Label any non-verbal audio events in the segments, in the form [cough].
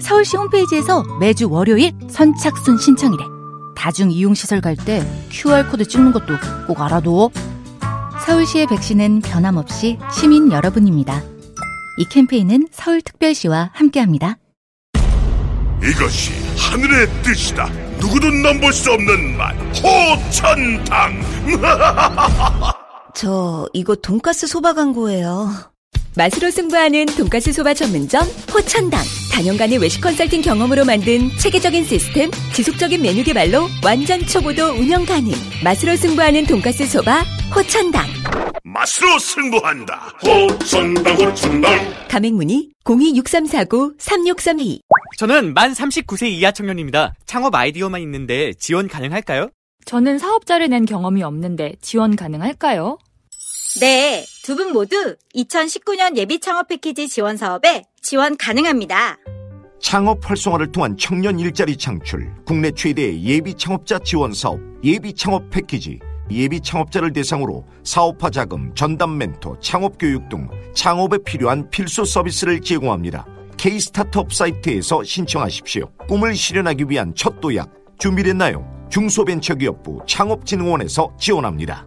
서울시 홈페이지에서 매주 월요일 선착순 신청이래. 다중 이용시설 갈 때 QR코드 찍는 것도 꼭 알아둬. 서울시의 백신은 변함없이 시민 여러분입니다. 이 캠페인은 서울특별시와 함께합니다. 이것이 하늘의 뜻이다. 누구도 넘볼 수 없는 맛. 호천당. [laughs] 저 이거 돈가스 소바 광고예요. 맛으로 승부하는 돈가스 소바 전문점 호천당 단연간의 외식 컨설팅 경험으로 만든 체계적인 시스템 지속적인 메뉴 개발로 완전 초보도 운영 가능 맛으로 승부하는 돈가스 소바 호천당 맛으로 승부한다. 호천당 호천당. 가맹문의 026349-3632 저는 만 39세 이하 청년입니다. 창업 아이디어만 있는데 지원 가능할까요? 저는 사업자를 낸 경험이 없는데 지원 가능할까요? 네, 두 분 모두 2019년 예비 창업 패키지 지원 사업에 지원 가능합니다. 창업 활성화를 통한 청년 일자리 창출, 국내 최대의 예비 창업자 지원 사업, 예비 창업 패키지, 예비 창업자를 대상으로 사업화 자금, 전담 멘토, 창업 교육 등 창업에 필요한 필수 서비스를 제공합니다. K-스타트업 사이트에서 신청하십시오. 꿈을 실현하기 위한 첫 도약, 준비됐나요? 중소벤처기업부 창업진흥원에서 지원합니다.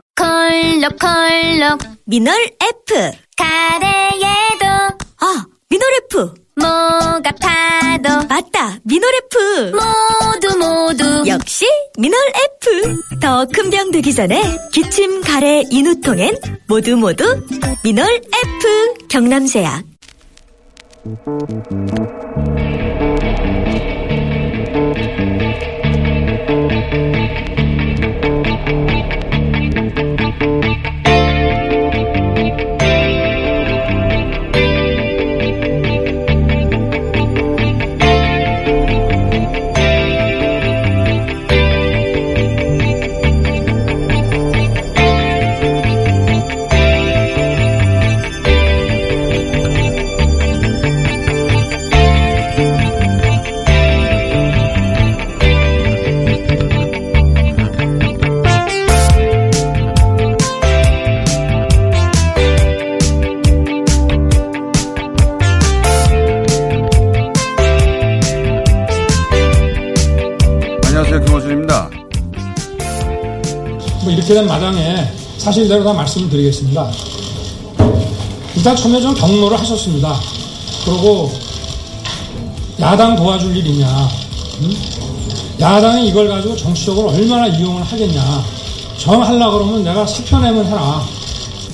콜록콜록 미놀 F. 가래에도 아, 미놀 F. 목 아파도 맞다. 미놀 F. 모두 모두 역시 미놀 F. 더 큰 병 되기 전에 기침, 가래, 인후통엔 모두 모두 미놀 F. 경남제약. 이렇게 된 마당에 사실대로 다 말씀을 드리겠습니다. 일단 처음에 좀 경로를 하셨습니다. 그리고 야당 도와줄 일이냐, 음? 야당이 이걸 가지고 정치적으로 얼마나 이용을 하겠냐, 정 하려 그러면 내가 사표내면 해라.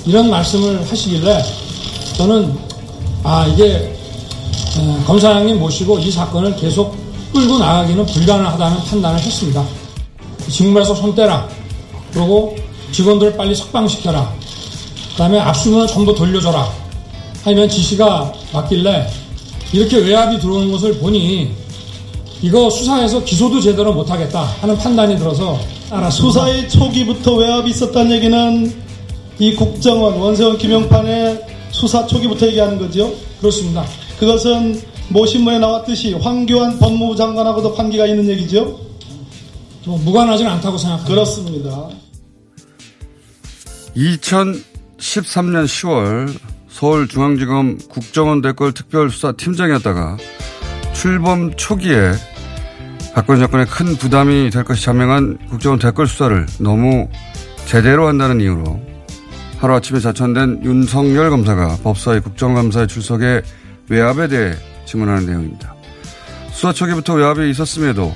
이런 말씀을 하시길래 저는 아 이게 에, 검사장님 모시고 이 사건을 계속 끌고 나가기는 불가능하다는 판단을 했습니다. 직무에서 손 떼라. 그리고 직원들을 빨리 석방시켜라. 그 다음에 압수문을 전부 돌려줘라. 하면 지시가 왔길래 이렇게 외압이 들어오는 것을 보니 이거 수사해서 기소도 제대로 못하겠다 하는 판단이 들어서 알았습니다. 수사의 초기부터 외압이 있었다는 얘기는 이 국정원, 원세훈, 김영판의 수사 초기부터 얘기하는 거죠? 그렇습니다. 그것은 모신문에 나왔듯이 황교안 법무부 장관하고도 관계가 있는 얘기죠? 뭐 무관하지는 않다고 생각합니다. 그렇습니다. 2013년 10월 서울중앙지검 국정원 댓글 특별수사 팀장이었다가 출범 초기에 박근혜 정권에 큰 부담이 될 것이 자명한 국정원 댓글 수사를 너무 제대로 한다는 이유로 하루아침에 자천된 윤석열 검사가 법사위 국정감사에 출석해 외압에 대해 증언하는 내용입니다. 수사 초기부터 외압이 있었음에도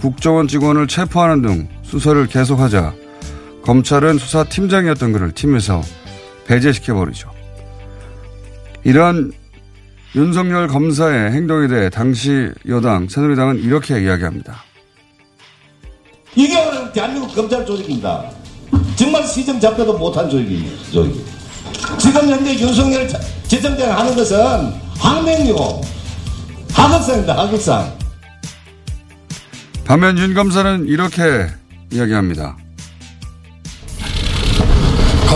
국정원 직원을 체포하는 등 수사를 계속하자 검찰은 수사팀장이었던 그를 팀에서 배제시켜버리죠. 이런 윤석열 검사의 행동에 대해 당시 여당 새누리당은 이렇게 이야기합니다. 이게 대한민국 검찰 조직입니다. 정말 시정 잡혀도 못한 조직입니다. 조직. 지금 현재 윤석열 지청장 하는 것은 항명이고 하극상입니다. 하극상. 반면 윤 검사는 이렇게 이야기합니다.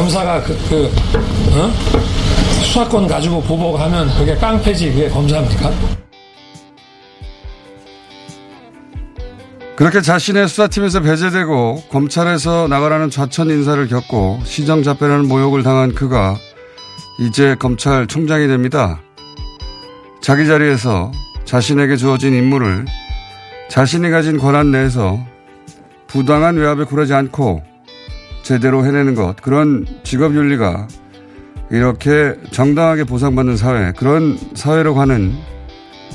검사가 그, 그 어? 수사권 가지고 보복하면 그게 깡패지 그게 검사입니까? 그렇게 자신의 수사팀에서 배제되고 검찰에서 나가라는 좌천 인사를 겪고 시정 잡배라는 모욕을 당한 그가 이제 검찰총장이 됩니다. 자기 자리에서 자신에게 주어진 임무를 자신이 가진 권한 내에서 부당한 외압에 굴하지 않고 제대로 해내는 것 그런 직업 윤리가 이렇게 정당하게 보상받는 사회 그런 사회로 가는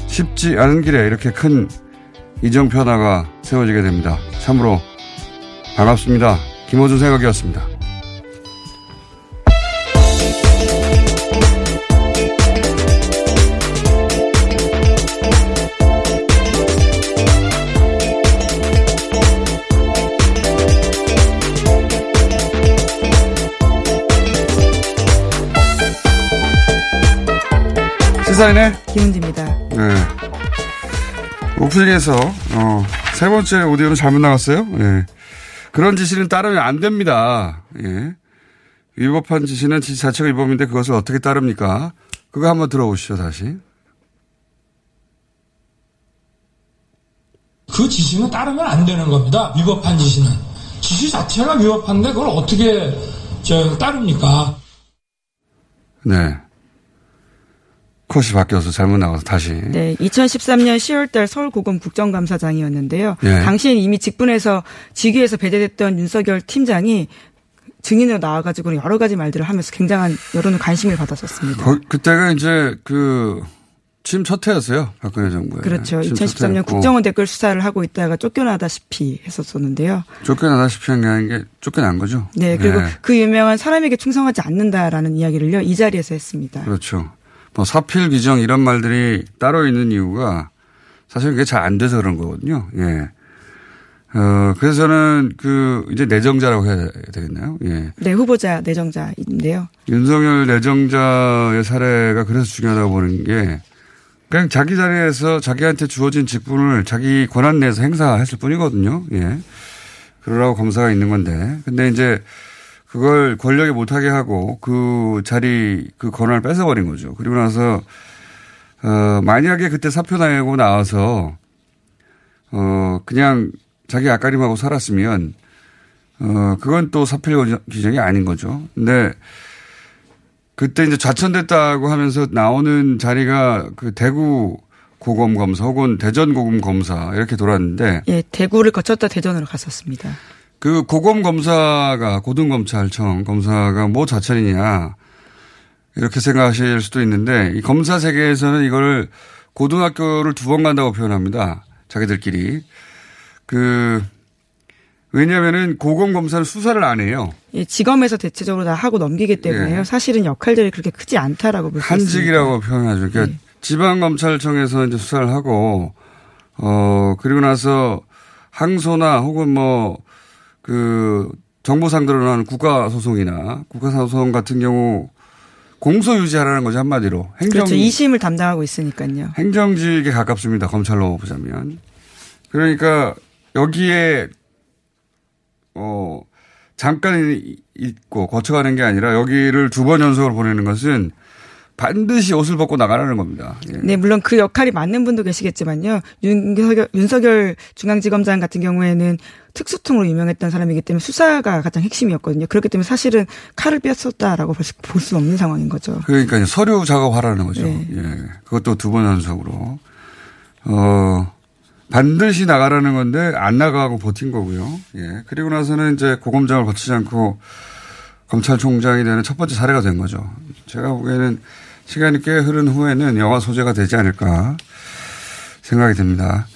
쉽지 않은 길에 이렇게 큰 이정표 하나가 세워지게 됩니다. 참으로 반갑습니다. 김호준 생각이었습니다. 시사인의 김은지입니다. 네. 오프닝에서 어, 세 번째 오디오는 잘못 나갔어요. 예. 그런 지시는 따르면 안 됩니다. 예. 위법한 지시는 지시 자체가 위법인데 그것을 어떻게 따릅니까? 그거 한번 들어보시죠 다시. 그 지시는 따르면 안 되는 겁니다. 위법한 지시는. 지시 자체가 위법한데 그걸 어떻게 저 따릅니까? 네. 컷이 바뀌어서 잘못 나가서 다시. 네, 2013년 10월달 서울고검 국정감사장이었는데요. 예. 당시엔 이미 직분에서 직위에서 배제됐던 윤석열 팀장이 증인으로 나와가지고 여러 가지 말들을 하면서 굉장한 여론의 관심을 받았었습니다. 거- 그때가 이제 그 취임 첫 해였어요. 박근혜 정부에. 그렇죠. 취임 첫 2013년 해였고 국정원 댓글 수사를 하고 있다가 쫓겨나다시피 했었었는데요. 쫓겨나다시피 한게 아닌 게 쫓겨난 거죠. 네, 그리고 네. 그 유명한 사람에게 충성하지 않는다라는 이야기를요, 이 자리에서 했습니다. 그렇죠. 뭐 사필 규정 이런 말들이 따로 있는 이유가 사실 그게 잘 안 돼서 그런 거거든요. 예. 어, 그래서 저는 그 이제 내정자라고 해야 되겠나요? 예. 네, 후보자 내정자인데요. 윤석열 내정자의 사례가 그래서 중요하다고 보는 게 그냥 자기 자리에서 자기한테 주어진 직분을 자기 권한 내에서 행사했을 뿐이거든요. 예. 그러라고 검사가 있는 건데. 근데 이제 그걸 권력이 못하게 하고 그 자리 그 권한을 뺏어버린 거죠. 그리고 나서 어 만약에 그때 사표 내고 나와서 어 그냥 자기 앞가림하고 살았으면 어 그건 또 사필 규정이 아닌 거죠. 근데 그때 이제 좌천됐다고 하면서 나오는 자리가 그 대구 고검 검사 혹은 대전 고검 검사 이렇게 돌았는데 예, 대구를 거쳤다 대전으로 갔었습니다. 그 고검 검사가 고등검찰청 검사가 뭐 자천이냐 이렇게 생각하실 수도 있는데 이 검사 세계에서는 이걸 고등학교를 두 번 간다고 표현합니다. 자기들끼리 그 왜냐하면은 고검 검사는 수사를 안 해요. 예, 지검에서 대체적으로 다 하고 넘기기 때문에요. 예. 사실은 역할들이 그렇게 크지 않다라고 볼수 있습니다. 한직이라고 표현하죠. 그러니까 지방 검찰청에서 이제 수사를 하고, 어, 그리고 나서 항소나 혹은 뭐, 그, 정보상들로 하는 국가 소송이나 국가 소송 같은 경우 공소 유지하라는 거죠, 한마디로. 행정, 그렇죠. 2심을 담당하고 있으니까요. 행정직에 가깝습니다. 검찰로 보자면. 그러니까 여기에, 어, 잠깐 있고 거쳐가는 게 아니라 여기를 두 번 연속으로 보내는 것은 반드시 옷을 벗고 나가라는 겁니다. 예. 네, 물론 그 역할이 맞는 분도 계시겠지만요. 윤석열, 윤석열 중앙지검장 같은 경우에는 특수통으로 유명했던 사람이기 때문에 수사가 가장 핵심이었거든요. 그렇기 때문에 사실은 칼을 뺐었다라고 볼 수 없는 상황인 거죠. 그러니까 서류 작업하라는 거죠. 네. 예. 그것도 두 번 연속으로. 어, 반드시 나가라는 건데 안 나가고 버틴 거고요. 예. 그리고 나서는 이제 고검장을 거치지 않고 검찰총장이 되는 첫 번째 사례가 된 거죠. 제가 보기에는 시간이 꽤 흐른 후에는 영화 소재가 되지 않을까 생각이 듭니다.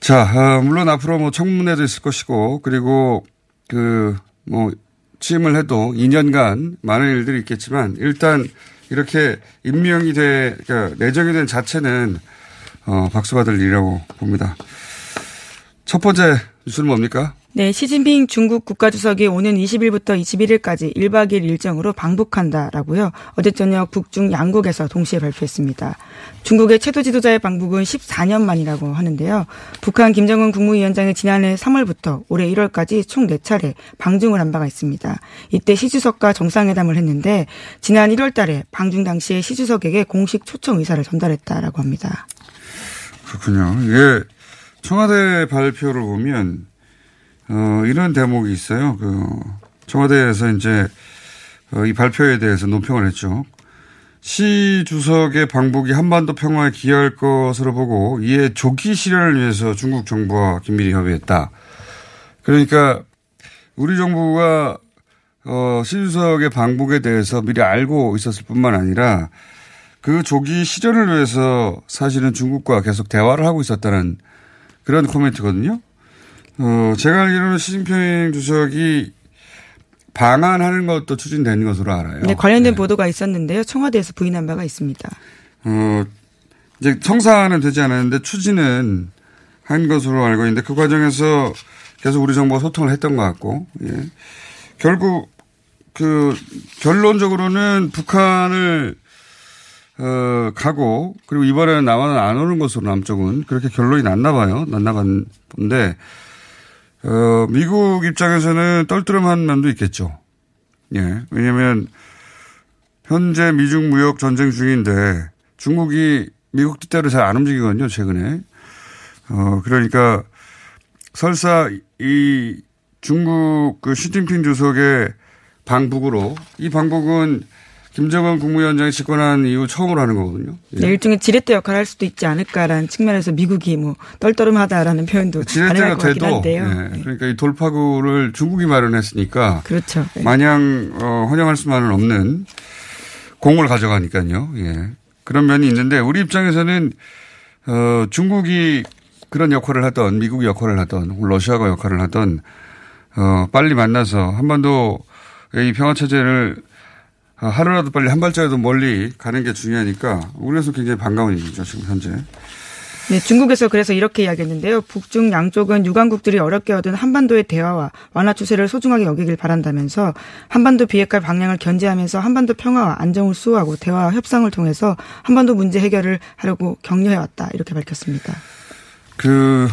자, 어, 물론 앞으로 뭐 청문회도 있을 것이고, 그리고 그, 뭐, 취임을 해도 2년간 많은 일들이 있겠지만, 일단 이렇게 임명이 돼, 그러니까 내정이 된 자체는, 어, 박수 받을 일이라고 봅니다. 첫 번째 뉴스는 뭡니까? 네, 시진핑 중국 국가주석이 오는 20일부터 21일까지 1박 2일 일정으로 방북한다라고요. 어제 저녁 북중 양국에서 동시에 발표했습니다. 중국의 최도 지도자의 방북은 14년 만이라고 하는데요. 북한 김정은 국무위원장이 지난해 3월부터 올해 1월까지 총 4차례 방중을 한 바가 있습니다. 이때 시 주석과 정상회담을 했는데 지난 1월 달에 방중 당시에 시 주석에게 공식 초청 의사를 전달했다라고 합니다. 그렇군요. 이게 청와대 발표를 보면 어, 이런 대목이 있어요. 그 청와대에서 이제 어, 이 발표에 대해서 논평을 했죠. 시 주석의 방북이 한반도 평화에 기여할 것으로 보고 이에 조기 실현을 위해서 중국 정부와 긴밀히 협의했다. 그러니까 우리 정부가 어, 시 주석의 방북에 대해서 미리 알고 있었을 뿐만 아니라 그 조기 실현을 위해서 사실은 중국과 계속 대화를 하고 있었다는 그런 코멘트거든요. 어, 제가 알기로는 시진핑 주석이 방한하는 것도 추진된 것으로 알아요. 네, 관련된 네. 보도가 있었는데요. 청와대에서 부인한 바가 있습니다. 어, 이제 청사는 되지 않았는데 추진은 한 것으로 알고 있는데 그 과정에서 계속 우리 정부가 소통을 했던 것 같고, 예. 결국 그 결론적으로는 북한을 어, 가고 그리고 이번에는 남한은 안 오는 것으로 남쪽은 그렇게 결론이 났나 봐요. 났나 본데 어, 미국 입장에서는 떨떠름한 면도 있겠죠. 예. 왜냐면 현재 미중 무역 전쟁 중인데 중국이 미국 뜻대로 잘 안 움직이거든요, 최근에. 어, 그러니까 설사 이 중국 그 시진핑 주석의 방북으로 이 방북은 김정은 국무위원장이 집권한 이후 처음으로 하는 거거든요. 예. 네, 일종의 지렛대 역할을 할 수도 있지 않을까라는 측면에서 미국이 뭐 떨떠름하다라는 표현도 지렛대가 돼도 한데요. 예. 그러니까 이 돌파구를 중국이 마련했으니까 그렇죠. 예. 마냥 어, 헌영할 수만은 없는 공을 가져가니까요. 예. 그런 면이 있는데 우리 입장에서는 어, 중국이 그런 역할을 하던 미국이 역할을 하던 러시아가 역할을 하던 어, 빨리 만나서 한반도 이 평화 체제를 어, 하루라도 빨리 한 발자라도 멀리 가는 게 중요하니까 우리에서 굉장히 반가운 일이죠 지금 현재. 네, 중국에서 그래서 이렇게 이야기했는데요. 북중 양쪽은 유관국들이 어렵게 얻은 한반도의 대화와 완화 추세를 소중하게 여기길 바란다면서 한반도 비핵화 방향을 견제하면서 한반도 평화와 안정을 수호하고 대화와 협상을 통해서 한반도 문제 해결을 하려고 격려해왔다 이렇게 밝혔습니다. 그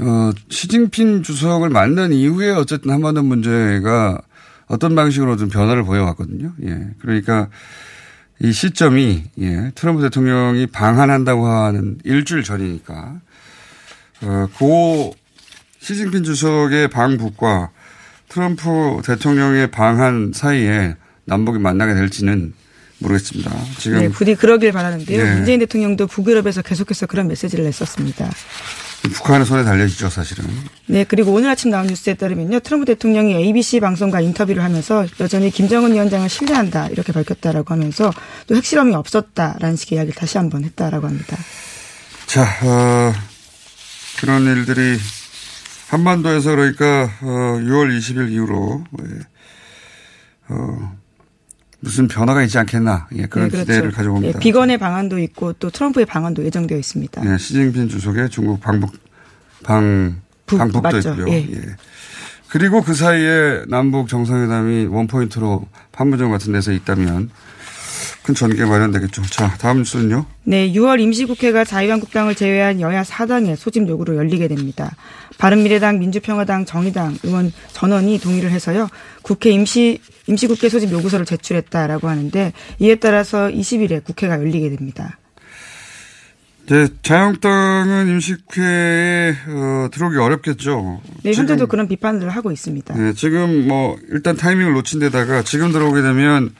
어, 시진핑 주석을 만난 이후에 어쨌든 한반도 문제가 어떤 방식으로 좀 변화를 보여왔거든요. 예. 그러니까 이 시점이 예. 트럼프 대통령이 방한한다고 하는 일주일 전이니까 어, 고 시진핑 주석의 방북과 트럼프 대통령의 방한 사이에 남북이 만나게 될지는 모르겠습니다. 지금 네, 부디 그러길 바라는데요. 네. 문재인 대통령도 북유럽에서 계속해서 그런 메시지를 냈었습니다. 북한의 손에 달려있죠, 사실은. 네, 그리고 오늘 아침 나온 뉴스에 따르면요. 트럼프 대통령이 ABC 방송과 인터뷰를 하면서 여전히 김정은 위원장을 신뢰한다 이렇게 밝혔다라고 하면서 또 핵실험이 없었다라는 식의 이야기를 다시 한번 했다라고 합니다. 자, 어, 그런 일들이 한반도에서 그러니까 어, 6월 20일 이후로 예, 어, 무슨 변화가 있지 않겠나 예, 그런 네, 그렇죠. 기대를 가지고 옵니다. 예, 비건의 방안도 있고 또 트럼프의 방안도 예정되어 있습니다. 예, 시진핑 주석의 중국 방북 방 북, 방북도 맞죠. 있고요. 예. 예. 그리고 그 사이에 남북 정상회담이 원 포인트로 판문점 같은 데서 있다면 큰 전개 마련되겠죠. 자, 다음 뉴스는요. 네, 6월 임시국회가 자유한국당을 제외한 여야 4당의 소집 요구로 열리게 됩니다. 바른미래당, 민주평화당, 정의당 의원 전원이 동의를 해서요. 국회 임시 임시국회 소집 요구서를 제출했다라고 하는데 이에 따라서 20일에 국회가 열리게 됩니다. 네, 자유한국당은 임시국회에 어, 들어오기 어렵겠죠. 네, 현재도 그런 비판을 하고 있습니다. 네, 지금 뭐 일단 타이밍을 놓친 데다가 지금 들어오게 되면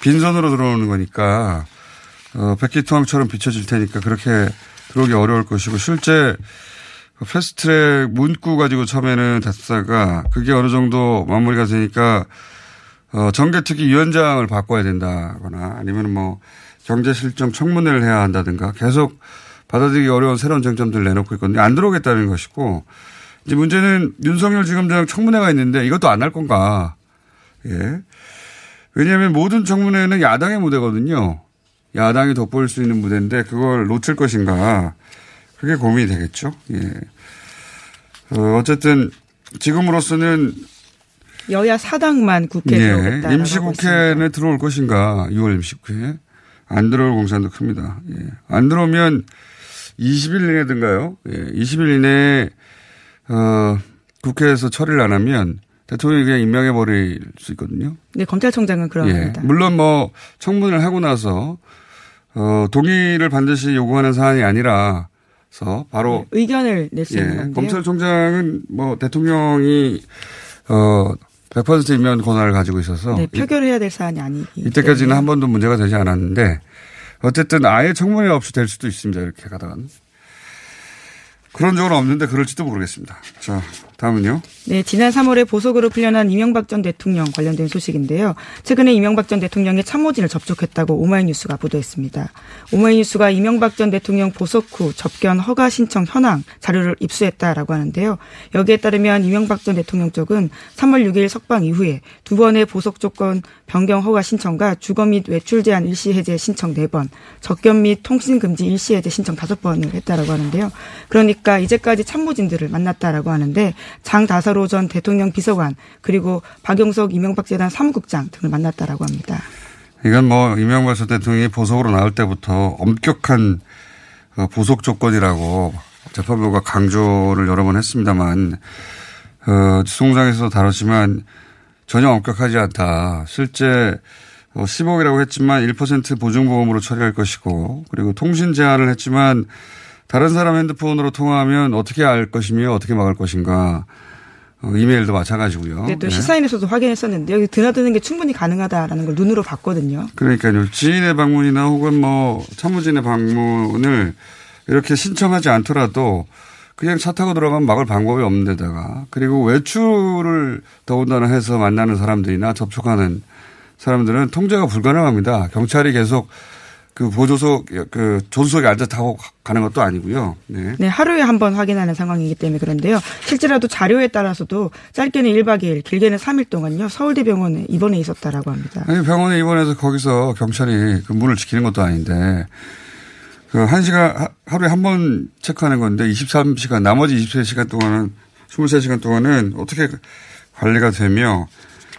빈손으로 들어오는 거니까 어, 백기투항처럼 비춰질 테니까 그렇게 들어오기 어려울 것이고 실제 패스트트랙 문구 가지고 처음에는 됐다가 그게 어느 정도 마무리가 되니까 어, 정개특위 위원장을 바꿔야 된다거나 아니면 뭐 경제실정 청문회를 해야 한다든가 계속 받아들이기 어려운 새로운 쟁점들을 내놓고 있거든요. 안 들어오겠다는 것이고 이제 문제는 윤석열 지검장 청문회가 있는데 이것도 안 할 건가. 예. 왜냐하면 모든 청문회는 야당의 무대거든요. 야당이 돋보일 수 있는 무대인데 그걸 놓칠 것인가. 그게 고민이 되겠죠. 예. 어, 어쨌든 지금으로서는 여야 사당만 국회에 예, 들어오겠다. 임시국회는 들어올 것인가. 6월 임시국회. 안 들어올 공산도 큽니다. 예. 안 들어오면 20일 이내든가요. 예. 20일 이내에 어, 국회에서 처리를 안 하면 대통령이 그냥 임명해 버릴 수 있거든요. 네, 검찰총장은 그러합니다. 예. 물론 뭐 청문을 하고 나서 어, 동의를 반드시 요구하는 사안이 아니라 서 바로 의견을 낼수 예. 있는 건데요. 검찰총장은 뭐 대통령이 어, 100% 임명 권한을 가지고 있어서 네, 표결해야 될 사안이 아니기 이때까지는 한 번도 문제가 되지 않았는데 어쨌든 아예 청문회 없이 될 수도 있습니다. 이렇게 가다가는. 그런 적은 없는데 그럴지도 모르겠습니다. 자, 다음은요. 네, 지난 3월에 보석으로 풀려난 이명박 전 대통령 관련된 소식인데요. 최근에 이명박 전 대통령의 참모진을 접촉했다고 오마이뉴스가 보도했습니다. 오마이뉴스가 이명박 전 대통령 보석 후 접견 허가 신청 현황 자료를 입수했다라고 하는데요. 여기에 따르면 이명박 전 대통령 쪽은 3월 6일 석방 이후에 두 번의 보석 조건 변경 허가 신청과 주거 및 외출 제한 일시 해제 신청 4번, 접견 및 통신 금지 일시 해제 신청 5번을 했다라고 하는데요. 그러니까 이제까지 참모진들을 만났다라고 하는데 장다사로 전 대통령 비서관 그리고 박영석 이명박 재단 사무국장 등을 만났다라고 합니다. 이건 뭐 이명박 전 대통령이 보석으로 나올 때부터 엄격한 어, 보석 조건이라고 재판부가 강조를 여러 번 했습니다만 어, 송장에서도 다뤘지만 전혀 엄격하지 않다. 실제 어, 10억이라고 했지만 1% 보증보험으로 처리할 것이고 그리고 통신 제한을 했지만 다른 사람 핸드폰으로 통화하면 어떻게 알 것이며 어떻게 막을 것인가. 어, 이메일도 마찬가지고요. 네, 또 네. 시사인에서도 확인했었는데 여기 드나드는 게 충분히 가능하다라는 걸 눈으로 봤거든요. 그러니까요. 지인의 방문이나 혹은 뭐 참모진의 방문을 이렇게 신청하지 않더라도 그냥 차 타고 들어가면 막을 방법이 없는 데다가 그리고 외출을 더군다나 해서 만나는 사람들이나 접촉하는 사람들은 통제가 불가능합니다. 경찰이 계속 그 보조석, 그 조수석에 앉아 타고 가는 것도 아니고요. 네. 네, 하루에 한 번 확인하는 상황이기 때문에 그런데요. 실제라도 자료에 따라서도 짧게는 1박 2일, 길게는 3일 동안요. 서울대 병원에 입원해 있었다라고 합니다. 아니, 병원에 입원해서 거기서 경찰이 그 문을 지키는 것도 아닌데 그한 시간, 하- 하루에 한 번 체크하는 건데 23시간, 나머지 23시간 동안은 23시간 동안은 어떻게 관리가 되며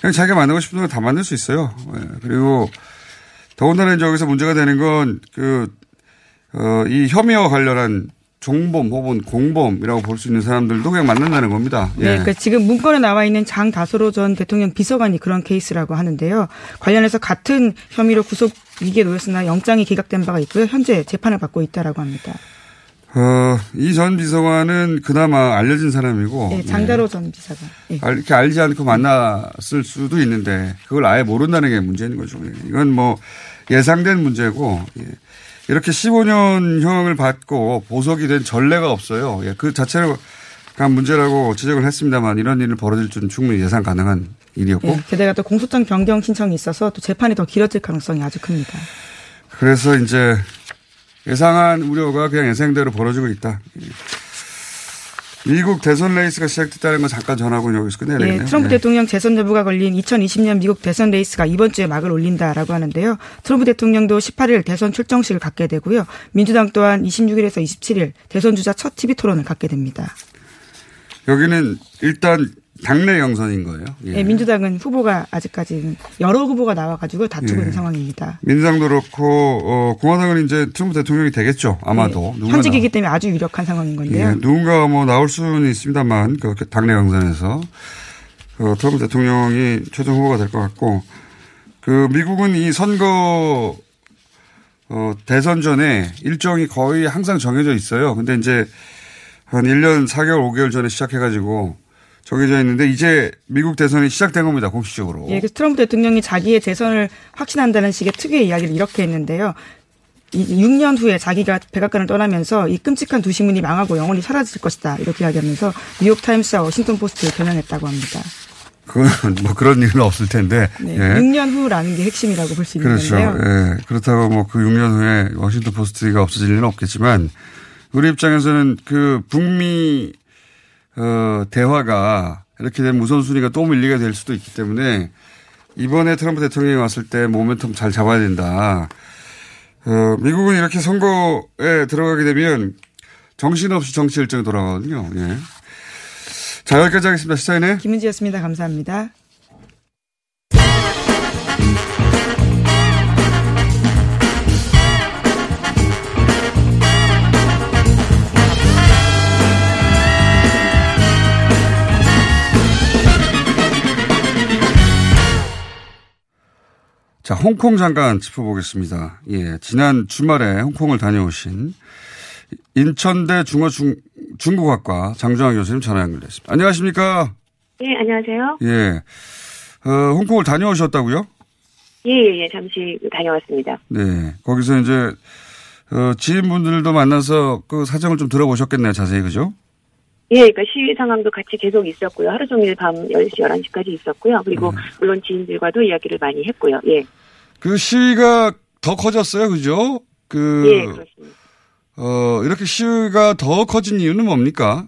그냥 자기가 만들고 싶은 걸 다 만들 수 있어요. 예. 그리고 더군다나 이제 여기서 문제가 되는 건 그, 어, 이 혐의와 관련한 종범 혹은 공범이라고 볼 수 있는 사람들도 그냥 만난다는 겁니다. 예. 네, 그러니까 지금 문건에 나와 있는 장 다소로 전 대통령 비서관이 그런 케이스라고 하는데요. 관련해서 같은 혐의로 구속 위기에 놓였으나 영장이 기각된 바가 있고요. 현재 재판을 받고 있다라고 합니다. 어, 이 전 비서관은 그나마 알려진 사람이고. 네, 장다로 전 비서관. 예. 알- 이렇게 알지 않고 만났을 수도 있는데 그걸 아예 모른다는 게 문제인 거죠. 예. 이건 뭐 예상된 문제고 예. 이렇게 15년형을 받고 보석이 된 전례가 없어요. 예. 그 자체가 문제라고 지적을 했습니다만 이런 일이 벌어질 줄은 충분히 예상 가능한 일이었고 예, 게다가 또 공소장 변경 신청이 있어서 또 재판이 더 길어질 가능성이 아주 큽니다. 그래서 이제 예상한 우려가 그냥 예상대로 벌어지고 있다. 예. 미국 대선 레이스가 시작됐다는 건 잠깐 전하고 여기서 끝내야 예. 트럼프 네. 대통령 재선 여부가 걸린 2020년 미국 대선 레이스가 이번 주에 막을 올린다라고 하는데요. 트럼프 대통령도 18일 대선 출정식을 갖게 되고요. 민주당 또한 26일에서 27일 대선 주자 첫 TV 토론을 갖게 됩니다. 여기는 일단 당내 경선인 거예요. 예. 예, 민주당은 후보가 아직까지는 여러 후보가 나와가지고 다투고 예. 있는 상황입니다. 민주당도 그렇고 어, 공화당은 이제 트럼프 대통령이 되겠죠. 아마도 네. 현직이기 때문에 아주 유력한 상황인 나- 건데요. 예, 누군가 뭐 나올 수는 있습니다만 그 당내 경선에서 어, 트럼프 대통령이 최종 후보가 될 것 같고 그 미국은 이 선거 어, 대선 전에 일정이 거의 항상 정해져 있어요. 근데 이제 한 1년 4개월, 5개월 전에 시작해가지고 정해져 있는데 이제 미국 대선이 시작된 겁니다. 공식적으로. 예, 그래서 트럼프 대통령이 자기의 재선을 확신한다는 식의 특유의 이야기를 이렇게 했는데요. 이 6년 후에 자기가 백악관을 떠나면서 이 끔찍한 두 신문이 망하고 영원히 사라질 것이다. 이렇게 이야기하면서 뉴욕 타임스와 워싱턴 포스트를 겨냥했다고 합니다. 그건 뭐 그런 일은 없을 텐데. 네, 예. 6년 후라는 게 핵심이라고 볼수 그렇죠. 있는데요. 예. 그렇다고 뭐 그 6년 후에 워싱턴 포스트가 없어질 일은 없겠지만 우리 입장에서는 그 북미 어 대화가 이렇게 되면 우선순위가 또 밀리게 될 수도 있기 때문에 이번에 트럼프 대통령이 왔을 때 모멘텀 잘 잡아야 된다. 어, 미국은 이렇게 선거에 들어가게 되면 정신없이 정치 일정이 돌아가거든요. 예. 자, 여기까지 하겠습니다. 시사인의 김은지였습니다. 감사합니다. 자, 홍콩 잠깐 짚어보겠습니다. 예, 지난 주말에 홍콩을 다녀오신 인천대 중어 중, 중국학과 장정환 교수님 전화 연결됐습니다. 안녕하십니까? 네, 안녕하세요. 예. 어, 홍콩을 다녀오셨다고요? 예, 예, 예, 잠시 다녀왔습니다. 네. 거기서 이제, 어, 지인분들도 만나서 그 사정을 좀 들어보셨겠네요, 자세히, 그죠? 예, 그러니까 시위 상황도 같이 계속 있었고요. 하루 종일 밤 10시, 11시까지 있었고요. 그리고 물론 지인들과도 이야기를 많이 했고요. 예. 그 시위가 더 커졌어요, 그죠? 그, 예, 그렇습니다. 어, 이렇게 시위가 더 커진 이유는 뭡니까?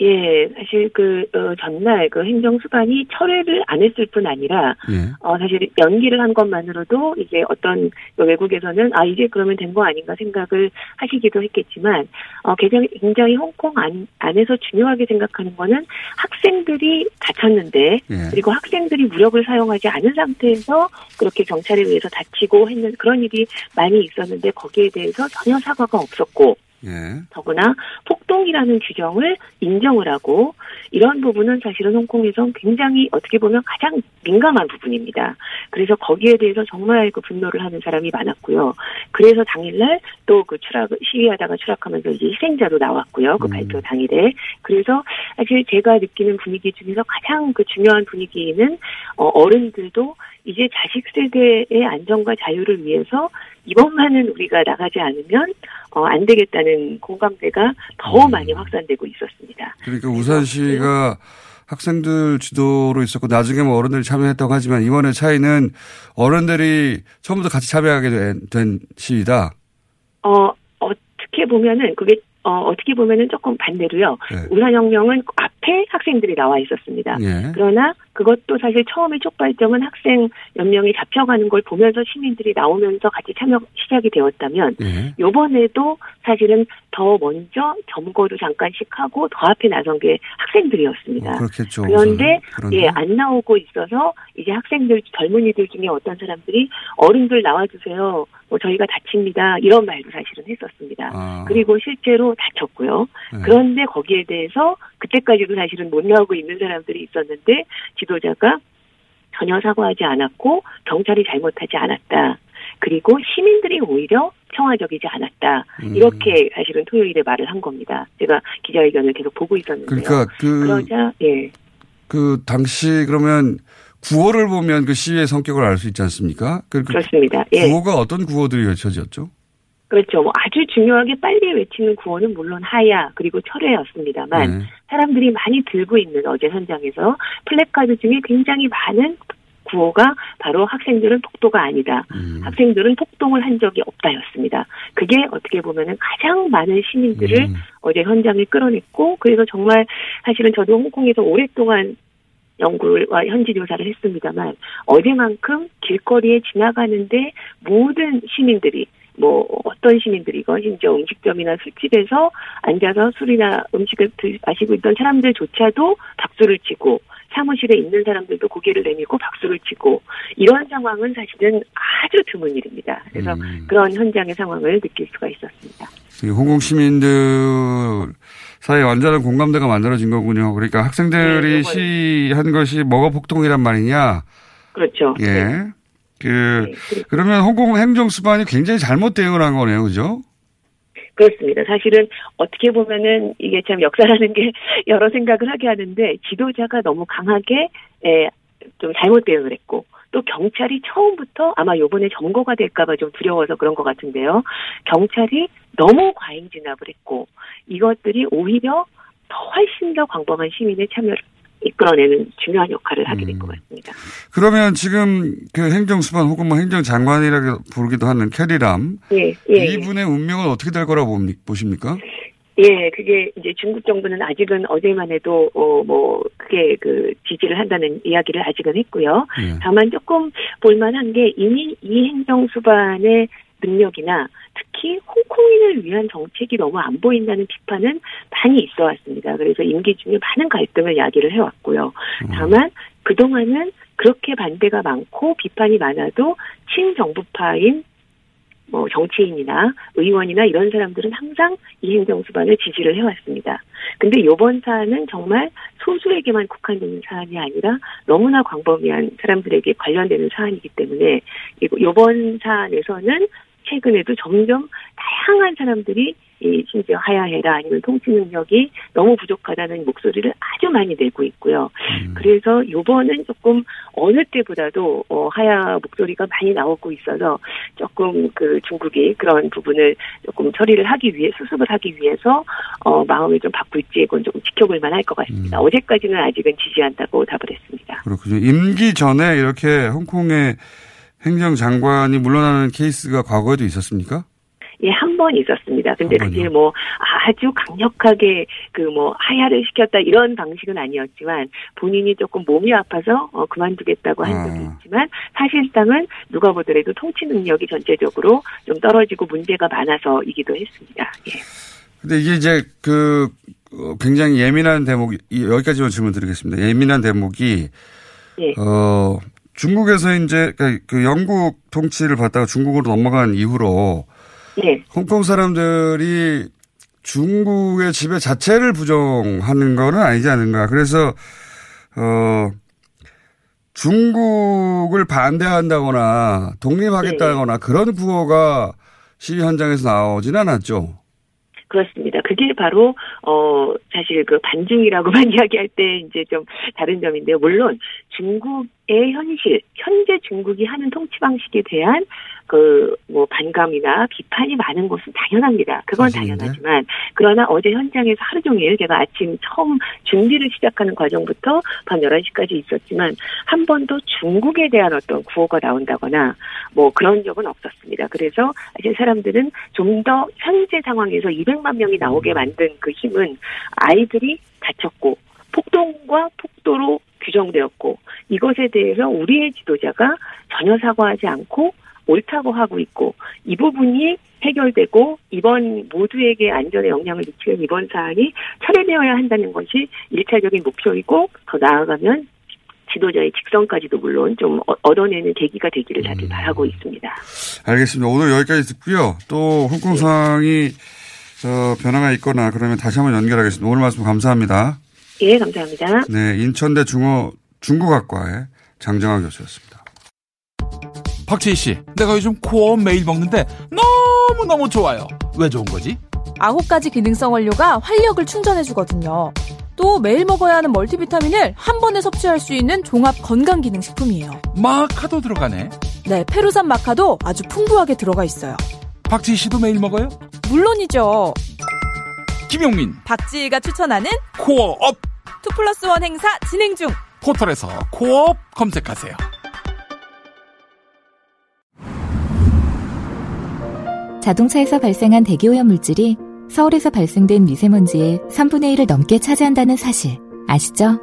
예, 사실 그, 어, 전날 그 행정수반이 철회를 안 했을 뿐 아니라, 예. 어, 사실 연기를 한 것만으로도 이제 어떤 그 외국에서는 아, 이제 그러면 된 거 아닌가 생각을 하시기도 했겠지만, 어, 굉장히, 굉장히 홍콩 안, 안에서 중요하게 생각하는 거는 학생들이 다쳤는데, 예. 그리고 학생들이 무력을 사용하지 않은 상태에서 그렇게 경찰에 의해서 다치고 했는 그런 일이 많이 있었는데 거기에 대해서 전혀 사과가 없었고, 예. 더구나 폭동이라는 규정을 인정을 하고 이런 부분은 사실은 홍콩에서 굉장히 어떻게 보면 가장 민감한 부분입니다. 그래서 거기에 대해서 정말 그 분노를 하는 사람이 많았고요. 그래서 당일날 또 그 추락 시위하다가 추락하면서 이제 희생자도 나왔고요. 그 발표 당일에 그래서 사실 제가 느끼는 분위기 중에서 가장 그 중요한 분위기는 어, 어른들도 이제 자식 세대의 안전과 자유를 위해서 이번만은 우리가 나가지 않으면 어, 안 되겠다는 공감대가 더 많이 확산되고 있었습니다. 그러니까 우산시가 학생들 주도로 있었고 나중에 뭐 어른들이 참여했다고 하지만 이번에 차이는 어른들이 처음부터 같이 참여하게 된, 된 시위다. 어, 어떻게 보면은 그게 어, 어떻게 보면은 조금 반대로요. 네. 우산 혁명은 앞에 학생들이 나와 있었습니다. 예. 그러나 그것도 사실 처음에 촉발점은 학생 몇 명이 잡혀가는 걸 보면서 시민들이 나오면서 같이 참여 시작이 되었다면 예. 요번에도 사실은 더 먼저 점거도 잠깐씩 하고 더 앞에 나선 게 학생들이었습니다. 어, 그렇겠죠. 그런데 우선은. 그런데. 예, 안 나오고 있어서 이제 학생들 젊은이들 중에 어떤 사람들이 어른들 나와주세요. 뭐 저희가 다칩니다. 이런 말도 사실은 했었습니다. 아. 그리고 실제로 다쳤고요. 네. 그런데 거기에 대해서 그때까지도 사실은 못 나오고 있는 사람들이 있었는데 지도자가 전혀 사과하지 않았고 경찰이 잘못하지 않았다. 그리고 시민들이 오히려 평화적이지 않았다. 음. 이렇게 사실은 토요일에 말을 한 겁니다. 제가 기자회견을 계속 보고 있었는데요. 그러니까 그, 그러자 예. 그 당시 그러면 구호를 보면 그 시위의 성격을 알 수 있지 않습니까? 그, 그 그렇습니다. 예. 구호가 어떤 구호들이 외쳐졌죠? 그렇죠. 뭐 아주 중요하게 빨리 외치는 구호는 물론 하야 그리고 철회였습니다만 네. 사람들이 많이 들고 있는 어제 현장에서 플래카드 중에 굉장히 많은 구호가 바로 학생들은 폭도가 아니다. 음. 학생들은 폭동을 한 적이 없다였습니다. 그게 어떻게 보면은 가장 많은 시민들을 음. 어제 현장에 끌어냈고 그래서 정말 사실은 저도 홍콩에서 오랫동안 연구와 현지 조사를 했습니다만 어제만큼 길거리에 지나가는데 모든 시민들이 뭐 어떤 시민들이건 심지어 음식점이나 술집에서 앉아서 술이나 음식을 드- 마시고 있던 사람들조차도 박수를 치고 사무실에 있는 사람들도 고개를 내밀고 박수를 치고 이런 상황은 사실은 아주 드문 일입니다. 그래서 음. 그런 현장의 상황을 느낄 수가 있었습니다. 이 홍콩 시민들 사이에 완전한 공감대가 만들어진 거군요. 그러니까 학생들이 네, 시한 것이 뭐가 폭동이란 말이냐. 그렇죠. 예. 네. 그, 그러면 홍콩 행정수반이 굉장히 잘못 대응을 한 거네요. 그죠? 그렇습니다. 사실은 어떻게 보면은 이게 참 역사라는 게 [laughs] 여러 생각을 하게 하는데 지도자가 너무 강하게 에, 좀 잘못 대응을 했고 또 경찰이 처음부터 아마 요번에 점거가 될까봐 좀 두려워서 그런 것 같은데요. 경찰이 너무 과잉 진압을 했고 이것들이 오히려 더 훨씬 더 광범한 시민의 참여를 이끌어내는 중요한 역할을 하게 될 것 같습니다. 그러면 지금 그 행정수반 혹은 뭐 행정장관이라고 부르기도 하는 캐리람 예, 예. 이분의 운명은 어떻게 될 거라고 보십니까? 예, 그게 이제 중국 정부는 아직은 어제만 해도 어 뭐 그게 그 지지를 한다는 이야기를 아직은 했고요. 예. 다만 조금 볼만한 게 이미 이 행정 수반의 능력이나 특히 홍콩인을 위한 정책이 너무 안 보인다는 비판은 많이 있어 왔습니다. 그래서 임기 중에 많은 갈등을 야기를 해왔고요. 다만 그동안은 그렇게 반대가 많고 비판이 많아도 친정부파인 뭐 정치인이나 의원이나 이런 사람들은 항상 이 행정 수반을 지지를 해왔습니다. 근데 이번 사안은 정말 소수에게만 국한되는 사안이 아니라 너무나 광범위한 사람들에게 관련되는 사안이기 때문에 이번 사안에서는 최근에도 점점 다양한 사람들이 이 심지어 하야해라 아니면 통치 능력이 너무 부족하다는 목소리를 아주 많이 내고 있고요. 그래서 요번은 조금 어느 때보다도 어, 하야 목소리가 많이 나오고 있어서 조금 그 중국이 그런 부분을 조금 처리를 하기 위해 수습을 하기 위해서 어, 마음을 좀 바꿀지 그건 조금 지켜볼 만할 것 같습니다. 어제까지는 아직은 지지한다고 답을 했습니다. 그렇군요. 임기 전에 이렇게 홍콩의 행정장관이 물러나는 케이스가 과거에도 있었습니까? 예, 한 번 있었습니다. 근데 그게 뭐 아주 강력하게 그 뭐 하야를 시켰다 이런 방식은 아니었지만 본인이 조금 몸이 아파서 어, 그만두겠다고 한 적이 있지만 사실상은 누가 보더라도 통치 능력이 전체적으로 좀 떨어지고 문제가 많아서이기도 했습니다. 예. 근데 이게 이제 그 어, 굉장히 예민한 대목 이- 여기까지만 질문 드리겠습니다. 예민한 대목이 예. 어 중국에서 이제 그- 그 영국 통치를 받다가 중국으로 넘어간 이후로 예. 홍콩 사람들이 중국의 지배 자체를 부정하는 거는 아니지 않은가. 그래서 어 중국을 반대한다거나 독립하겠다거나 그런 구호가 시위 현장에서 나오진 않았죠. 그렇습니다. 그게 바로 어 사실 그 반중이라고만 [laughs] 이야기할 때 이제 좀 다른 점인데요. 물론 중국의 현실, 현재 중국이 하는 통치 방식에 대한 그 뭐 반감이나 비판이 많은 것은 당연합니다. 그건 당연하지만 그러나 어제 현장에서 하루 종일 제가 아침 처음 준비를 시작하는 과정부터 밤 11시까지 있었지만 한 번도 중국에 대한 어떤 구호가 나온다거나 뭐 그런 적은 없었습니다. 그래서 사실 사람들은 좀 더 현재 상황에서 200만 명이 나오게 만든 그 힘은 아이들이 다쳤고 폭동과 폭도로 규정되었고 이것에 대해서 우리의 지도자가 전혀 사과하지 않고 옳다고 하고 있고 이 부분이 해결되고 이번 모두에게 안전에 영향을 미치는 이번 사안이 철회되어야 한다는 것이 일차적인 목표이고 더 나아가면 지도자의 직성까지도 물론 좀 어- 얻어내는 계기가 되기를 다들 바라고 있습니다. 알겠습니다. 오늘 여기까지 듣고요. 또 홍콩 상황이 어, 변화가 있거나 그러면 다시 한번 연결하겠습니다. 오늘 말씀 감사합니다. 예, 감사합니다. 네, 인천대 중어 중국학과의 장정학 교수였습니다. 박채희 씨, 내가 요즘 코어 매일 먹는데 너무너무 좋아요. 왜 좋은 거지? 아홉 가지 기능성 원료가 활력을 충전해주거든요. 또 매일 먹어야 하는 멀티비타민을 한 번에 섭취할 수 있는 종합 건강기능식품이에요. 마카도 들어가네. 네, 페루산 마카도 아주 풍부하게 들어가 있어요. 박채희 씨도 매일 먹어요? 물론이죠. 김용민, 박지희가 추천하는 코어업! two plus one 행사 진행 중. 포털에서 코어업 검색하세요. 자동차에서 발생한 대기오염 물질이 서울에서 발생된 미세먼지의 3분의 1을 넘게 차지한다는 사실 아시죠?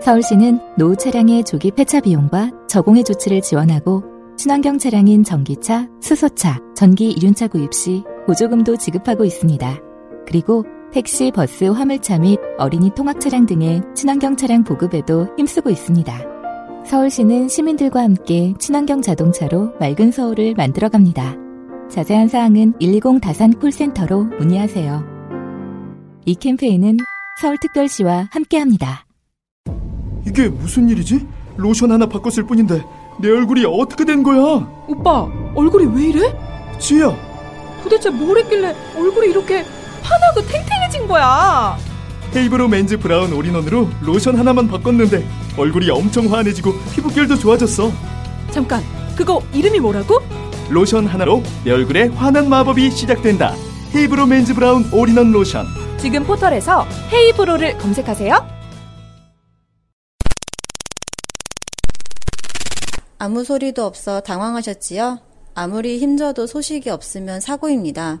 서울시는 노후 차량의 조기 폐차 비용과 저공해 조치를 지원하고 친환경 차량인 전기차, 수소차, 전기 이륜차 구입 시 보조금도 지급하고 있습니다. 그리고 택시, 버스, 화물차 및 어린이 통학 차량 등의 친환경 차량 보급에도 힘쓰고 있습니다. 서울시는 시민들과 함께 친환경 자동차로 맑은 서울을 만들어 갑니다. 자세한 사항은 120 다산 콜센터로 문의하세요. 이 캠페인은 서울특별시와 함께합니다. 이게 무슨 일이지? 로션 하나 바꿨을 뿐인데 내 얼굴이 어떻게 된 거야? 오빠, 얼굴이 왜 이래? 지야, 도대체 뭘 했길래 얼굴이 이렇게 환하고 탱탱해진 거야. 헤이브로 맨즈 브라운 올인원으로 로션 하나만 바꿨는데 얼굴이 엄청 환해지고 피부결도 좋아졌어. 잠깐, 그거 이름이 뭐라고? 로션 하나로 내 얼굴에 환한 마법이 시작된다. 헤이브로 맨즈 브라운 올인원 로션. 지금 포털에서 헤이브로를 검색하세요. 아무 소리도 없어 당황하셨지요? 아무리 힘줘도 소식이 없으면 사고입니다.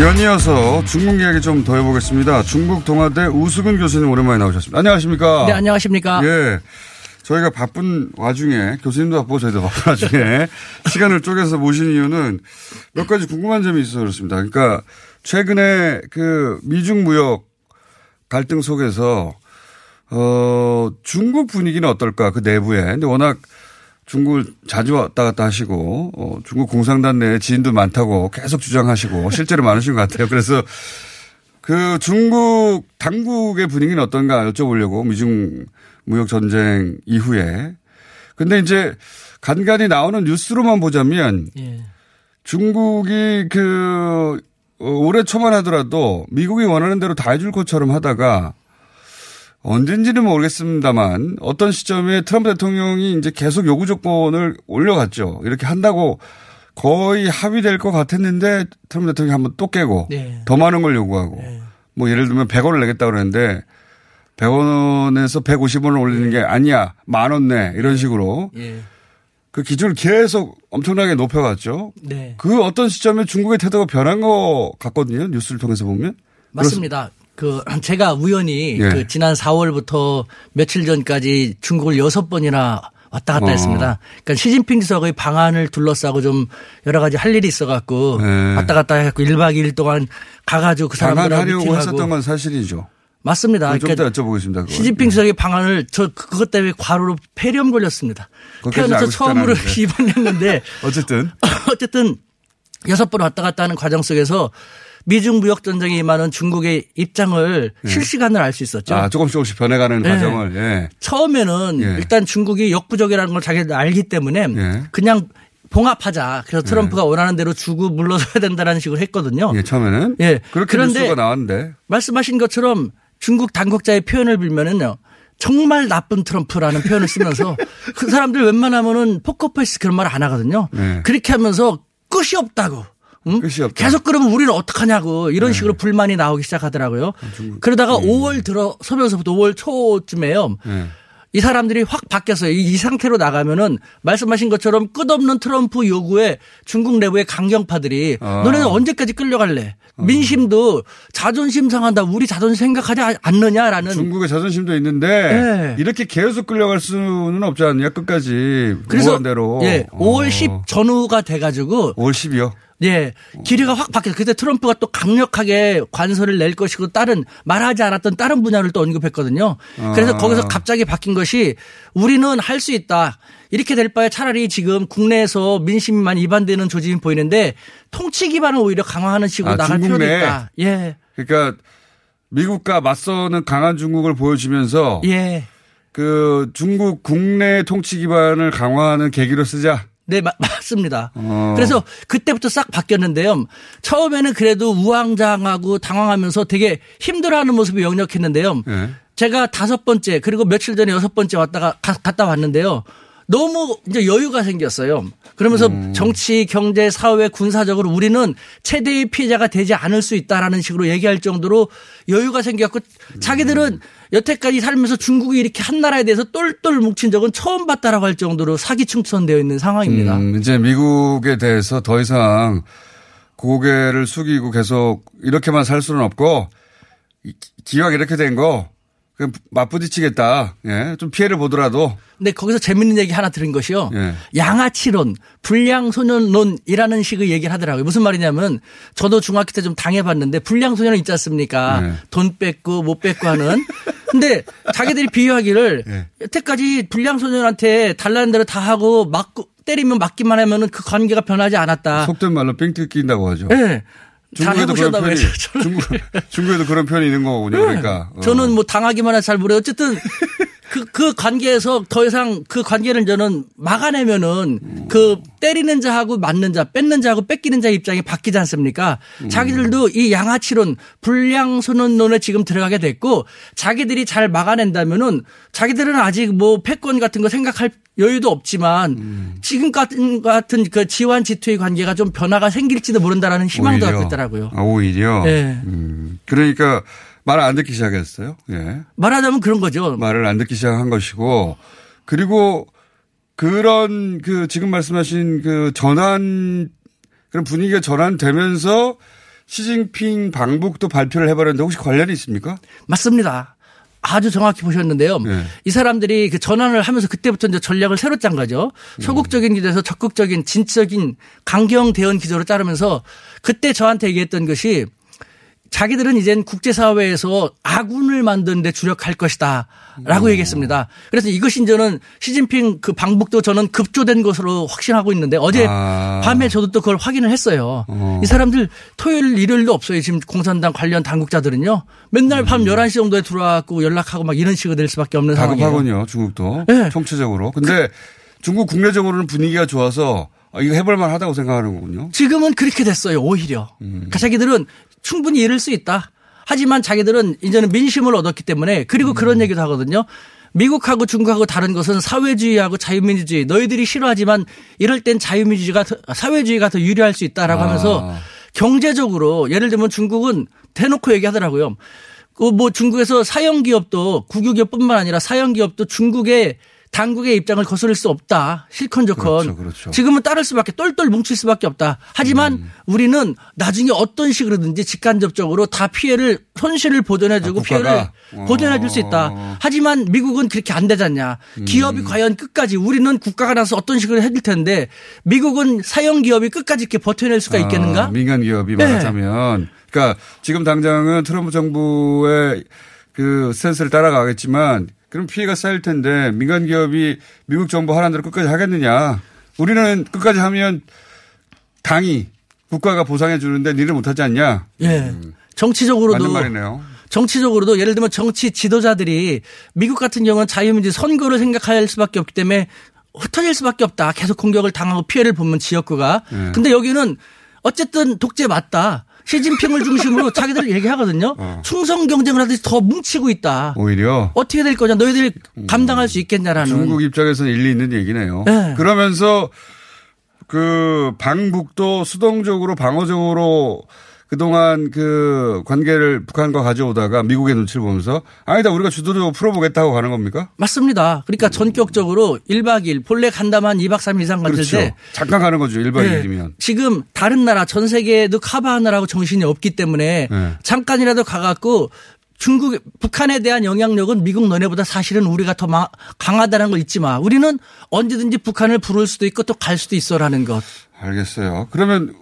연이어서 중국 이야기 좀 더 해보겠습니다. 중국 동아대 우수근 교수님 오랜만에 나오셨습니다. 안녕하십니까? 네, 안녕하십니까? 예. 저희가 바쁜 와중에 교수님도 바쁘고 저희도 바쁜 와중에 [laughs] 시간을 쪼개서 모신 이유는 몇 가지 궁금한 점이 있어서 그렇습니다. 그러니까 최근에 그 미중 무역 갈등 속에서 어 중국 분위기는 어떨까 그 내부에 근데 워낙 중국을 자주 왔다 갔다 하시고 어, 중국 공산당 내에 지인도 많다고 계속 주장하시고 실제로 많으신 것 같아요. 그래서 그 중국 당국의 분위기는 어떤가 여쭤보려고 미중 무역 전쟁 이후에 근데 이제 간간히 나오는 뉴스로만 보자면 예. 중국이 그 어, 올해 초만 하더라도 미국이 원하는 대로 다 해줄 것처럼 하다가 언젠지는 모르겠습니다만 어떤 시점에 트럼프 대통령이 이제 계속 요구 조건을 올려갔죠. 이렇게 한다고 거의 합의될 것 같았는데 트럼프 대통령이 한번 또 깨고 네. 더 많은 걸 요구하고 뭐 예를 들면 100원을 내겠다고 그랬는데 100원에서 150원을 올리는 게 아니야. 만 원 내. 이런 식으로 예. 그 기준을 계속 엄청나게 높여갔죠. 네. 그 어떤 시점에 중국의 태도가 변한 것 같거든요. 뉴스를 통해서 보면. 맞습니다. 그 [clears throat] 제가 우연히 예. 그 지난 4월부터 며칠 전까지 중국을 여섯 번이나 왔다 갔다 어. 했습니다. 그러니까 시진핑 주석의 방안을 둘러싸고 좀 여러 가지 할 일이 있어 갖고 네. 왔다 갔다 해갖고 1박 2일 동안 가가지고 그 사람들하고 미팅하고 했었던 건 사실이죠. 맞습니다. 좀 그러니까 여쭤보겠습니다. 그건. 시진핑 주석의 방안을 저 그것 때문에 과로로 폐렴 걸렸습니다. 태어나서 처음으로. [laughs] 입원했는데 [laughs] 어쨌든 [clears throat] 어쨌든 여섯 번 왔다 갔다 하는 과정 속에서 미중 무역 전쟁에 임하는 중국의 입장을 실시간으로 알 수 있었죠. 아, 조금씩 조금씩 변해가는 네. 과정을. 예. 처음에는 예. 일단 중국이 역부족이라는 걸 자기들 알기 때문에 예. 그냥 봉합하자. 그래서 트럼프가 원하는 대로 주고 물러서야 된다라는 식으로 했거든요. 예, 처음에는. 예. 그렇게 그런데. 말씀하신 것처럼 중국 당국자의 표현을 빌면은요. 정말 나쁜 트럼프라는 표현을 쓰면서 [laughs] 그 사람들 웬만하면은 포커페이스 그런 말 안 하거든요. 네. 그렇게 하면서 끝이 없다고. 응? 계속 그러면 우리는 어떡하냐고 이런 네. 식으로 불만이 나오기 시작하더라고요. 아, 그러다가 5월 들어서면서부터 5월 초쯤에요. 예. 이 사람들이 확 바뀌었어요. 이, 이 상태로 나가면은 말씀하신 것처럼 끝없는 트럼프 요구에 중국 내부의 강경파들이 아. 너네는 언제까지 끌려갈래? 민심도 자존심 상한다. 우리 자존심 생각하지 않- 않느냐라는 중국의 자존심도 있는데 네. 이렇게 계속 끌려갈 수는 없지 않냐 끝까지 그래서 무한대로. 예, 5월 어. 10 전후가 돼가지고 5월 10이요. 예, 기류가 확 바뀌었어요. 그때 트럼프가 또 강력하게 관서를 낼 것이고 다른 말하지 않았던 다른 분야를 또 언급했거든요. 그래서 아. 거기서 갑자기 바뀐 것이 우리는 할 수 있다. 이렇게 될 바에 차라리 지금 국내에서 민심만 이반되는 조짐이 보이는데 통치 기반을 오히려 강화하는 식으로 아, 나갈 필요도 내. 있다. 예. 그러니까 미국과 맞서는 강한 중국을 보여주면서 예. 그 중국 국내 통치 기반을 강화하는 계기로 쓰자. 네, 마- [laughs] 맞습니다. 어. 그래서 그때부터 싹 바뀌었는데요. 처음에는 그래도 우왕좌왕하고 당황하면서 되게 힘들어하는 모습이 역력했는데요. 예. 제가 다섯 번째 그리고 며칠 전에 여섯 번째 왔다가 가- 갔다 왔는데요. 너무 이제 여유가 생겼어요. 그러면서 음. 정치, 경제, 사회, 군사적으로 우리는 최대의 피해자가 되지 않을 수 있다라는 식으로 얘기할 정도로 여유가 생겼고 자기들은 여태까지 살면서 중국이 이렇게 한 나라에 대해서 똘똘 뭉친 적은 처음 봤다라고 할 정도로 사기 충천되어 있는 상황입니다. 음, 이제 미국에 대해서 더 이상 고개를 숙이고 계속 이렇게만 살 수는 없고 이- 기왕 이렇게 된 거 그냥 맞부딪히겠다. 예, 좀 피해를 보더라도 근데 거기서 재밌는 얘기 하나 들은 것이요. 예. 양아치론, 불량소년론이라는 식의 얘기를 하더라고요. 무슨 말이냐면 저도 중학교 때 좀 당해봤는데 불량소년은 있지 않습니까? 네. 돈 뺏고 못 뺏고 하는. 근데 자기들이 비유하기를 예. 여태까지 불량소년한테 달라는 대로 다 하고 맞고 때리면 맞기만 하면은 그 관계가 변하지 않았다. 속된 말로 삥 뜯긴다고 하죠. 예. 잘 중국에도 그런 해보셨나 편이, 봐요. 중국, [laughs] 중국에도 그런 편이 있는 거군요. 그러니까. 어. 저는 뭐 당하기만 해서 잘 모르요 어쨌든 그, 그 관계에서 더 이상 그 관계를 저는 막아내면은 그 때리는 자하고 맞는 자, 뺏는 자하고 뺏기는 자 입장이 바뀌지 않습니까? 자기들도 이 양아치론, 불량선언론에 지금 들어가게 됐고 자기들이 잘 막아낸다면은 자기들은 아직 뭐 패권 같은 거 생각할 여유도 없지만 지금 같은 같은 그 지완 지투의 관계가 좀 변화가 생길지도 모른다라는 희망도 오히려. 갖고 있더라고요. 아, 오히려. 네. 음, 그러니까 말을 안 듣기 시작했어요. 예. 말하자면 그런 거죠. 말을 안 듣기 시작한 것이고 그리고 그런 그 지금 말씀하신 그 전환 그런 분위기가 전환되면서 시진핑 방북도 발표를 해버렸는데 혹시 관련이 있습니까? 맞습니다. 아주 정확히 보셨는데요. 네. 이 사람들이 그 전환을 하면서 그때부터 이제 전략을 새로 짠 거죠. 소극적인 기조에서 적극적인 진취적인 강경 대응 기조로 자르면서 그때 저한테 얘기했던 것이 자기들은 이젠 국제사회에서 아군을 만드는데 주력할 것이다. 라고 얘기했습니다. 그래서 이것이 저는 시진핑 그 방북도 저는 급조된 것으로 확신하고 있는데 어제 아. 밤에 저도 또 그걸 확인을 했어요. 이 사람들 토요일, 일요일도 없어요. 지금 공산당 관련 당국자들은요. 맨날 밤 11시 정도에 들어와갖고 연락하고 막 이런 식으로 될 수밖에 없는 상황이에요. 다급하군요. 중국도 네. 총체적으로. 근데 중국 국내적으로는 분위기가 좋아서 아, 이거 해볼 만 하다고 생각하는 거군요. 지금은 그렇게 됐어요. 오히려. 음. 그러니까 자기들은 충분히 이럴 수 있다. 하지만 자기들은 이제는 민심을 얻었기 때문에 음. 그리고 그런 얘기도 하거든요. 미국하고 중국하고 다른 것은 사회주의하고 자유민주주의. 너희들이 싫어하지만 이럴 땐 자유민주주의가 더- 사회주의가 더 유리할 수 있다라고 아. 하면서 경제적으로 예를 들면 중국은 대놓고 얘기하더라고요. 그 뭐 중국에서 사형 기업도 국유기업뿐만 아니라 사형 기업도 중국의 당국의 입장을 거스를 수 없다. 실컷 좋건. 그렇죠, 그렇죠. 지금은 따를 수밖에 똘똘 뭉칠 수밖에 없다. 하지만 음. 우리는 나중에 어떤 식으로든지 직간접적으로 다 피해를 손실을 보전해주고 아? 피해를 보전해줄 수 있다. 하지만 미국은 그렇게 안 되잖냐. 음. 기업이 과연 끝까지 우리는 국가가 나서 어떤 식으로 해줄 텐데 미국은 사형 기업이 끝까지 이렇게 버텨낼 수가 있겠는가? 아, 민간 기업이 네. 말하자면. 그러니까 지금 당장은 트럼프 정부의 그 스탠스를 따라가겠지만 그럼 피해가 쌓일 텐데 민간 기업이 미국 정부 하라는 대로 끝까지 하겠느냐. 우리는 끝까지 하면 당이 국가가 보상해 주는데 니를 못하지 않냐. 예. 정치적으로도 맞는 말이네요. 정치적으로도 예를 들면 정치 지도자들이 미국 같은 경우는 자유민주 선거를 생각할 수밖에 없기 때문에 흩어질 수밖에 없다. 계속 공격을 당하고 피해를 보면 지역구가. 네. 근데 여기는 어쨌든 독재 맞다. 시진핑을 중심으로 [laughs] 자기들 얘기하거든요. 어. 충성 경쟁을 하듯이 더 뭉치고 있다. 오히려 어떻게 될 거냐. 너희들이 감당할 수 있겠냐라는. 중국 입장에서는 일리 있는 얘기네요. 네. 그러면서 그 방북도 수동적으로 방어적으로 그동안 그 관계를 북한과 가져오다가 미국의 눈치를 보면서 아니다 우리가 주도적으로 풀어보겠다고 가는 겁니까? 맞습니다. 그러니까 전격적으로 1박 2일 본래 간다만 2박 3일 이상 갔을 그렇죠. 때 잠깐 가는 거죠. 1박 네. 2일이면. 지금 다른 나라 전 세계에도 커버하느라고 정신이 없기 때문에 네. 잠깐이라도 가갖고 중국 북한에 대한 영향력은 미국 너네보다 사실은 우리가 더 마- 강하다는 걸 잊지 마. 우리는 언제든지 북한을 부를 수도 있고 또 갈 수도 있어라는 것. 알겠어요. 그러면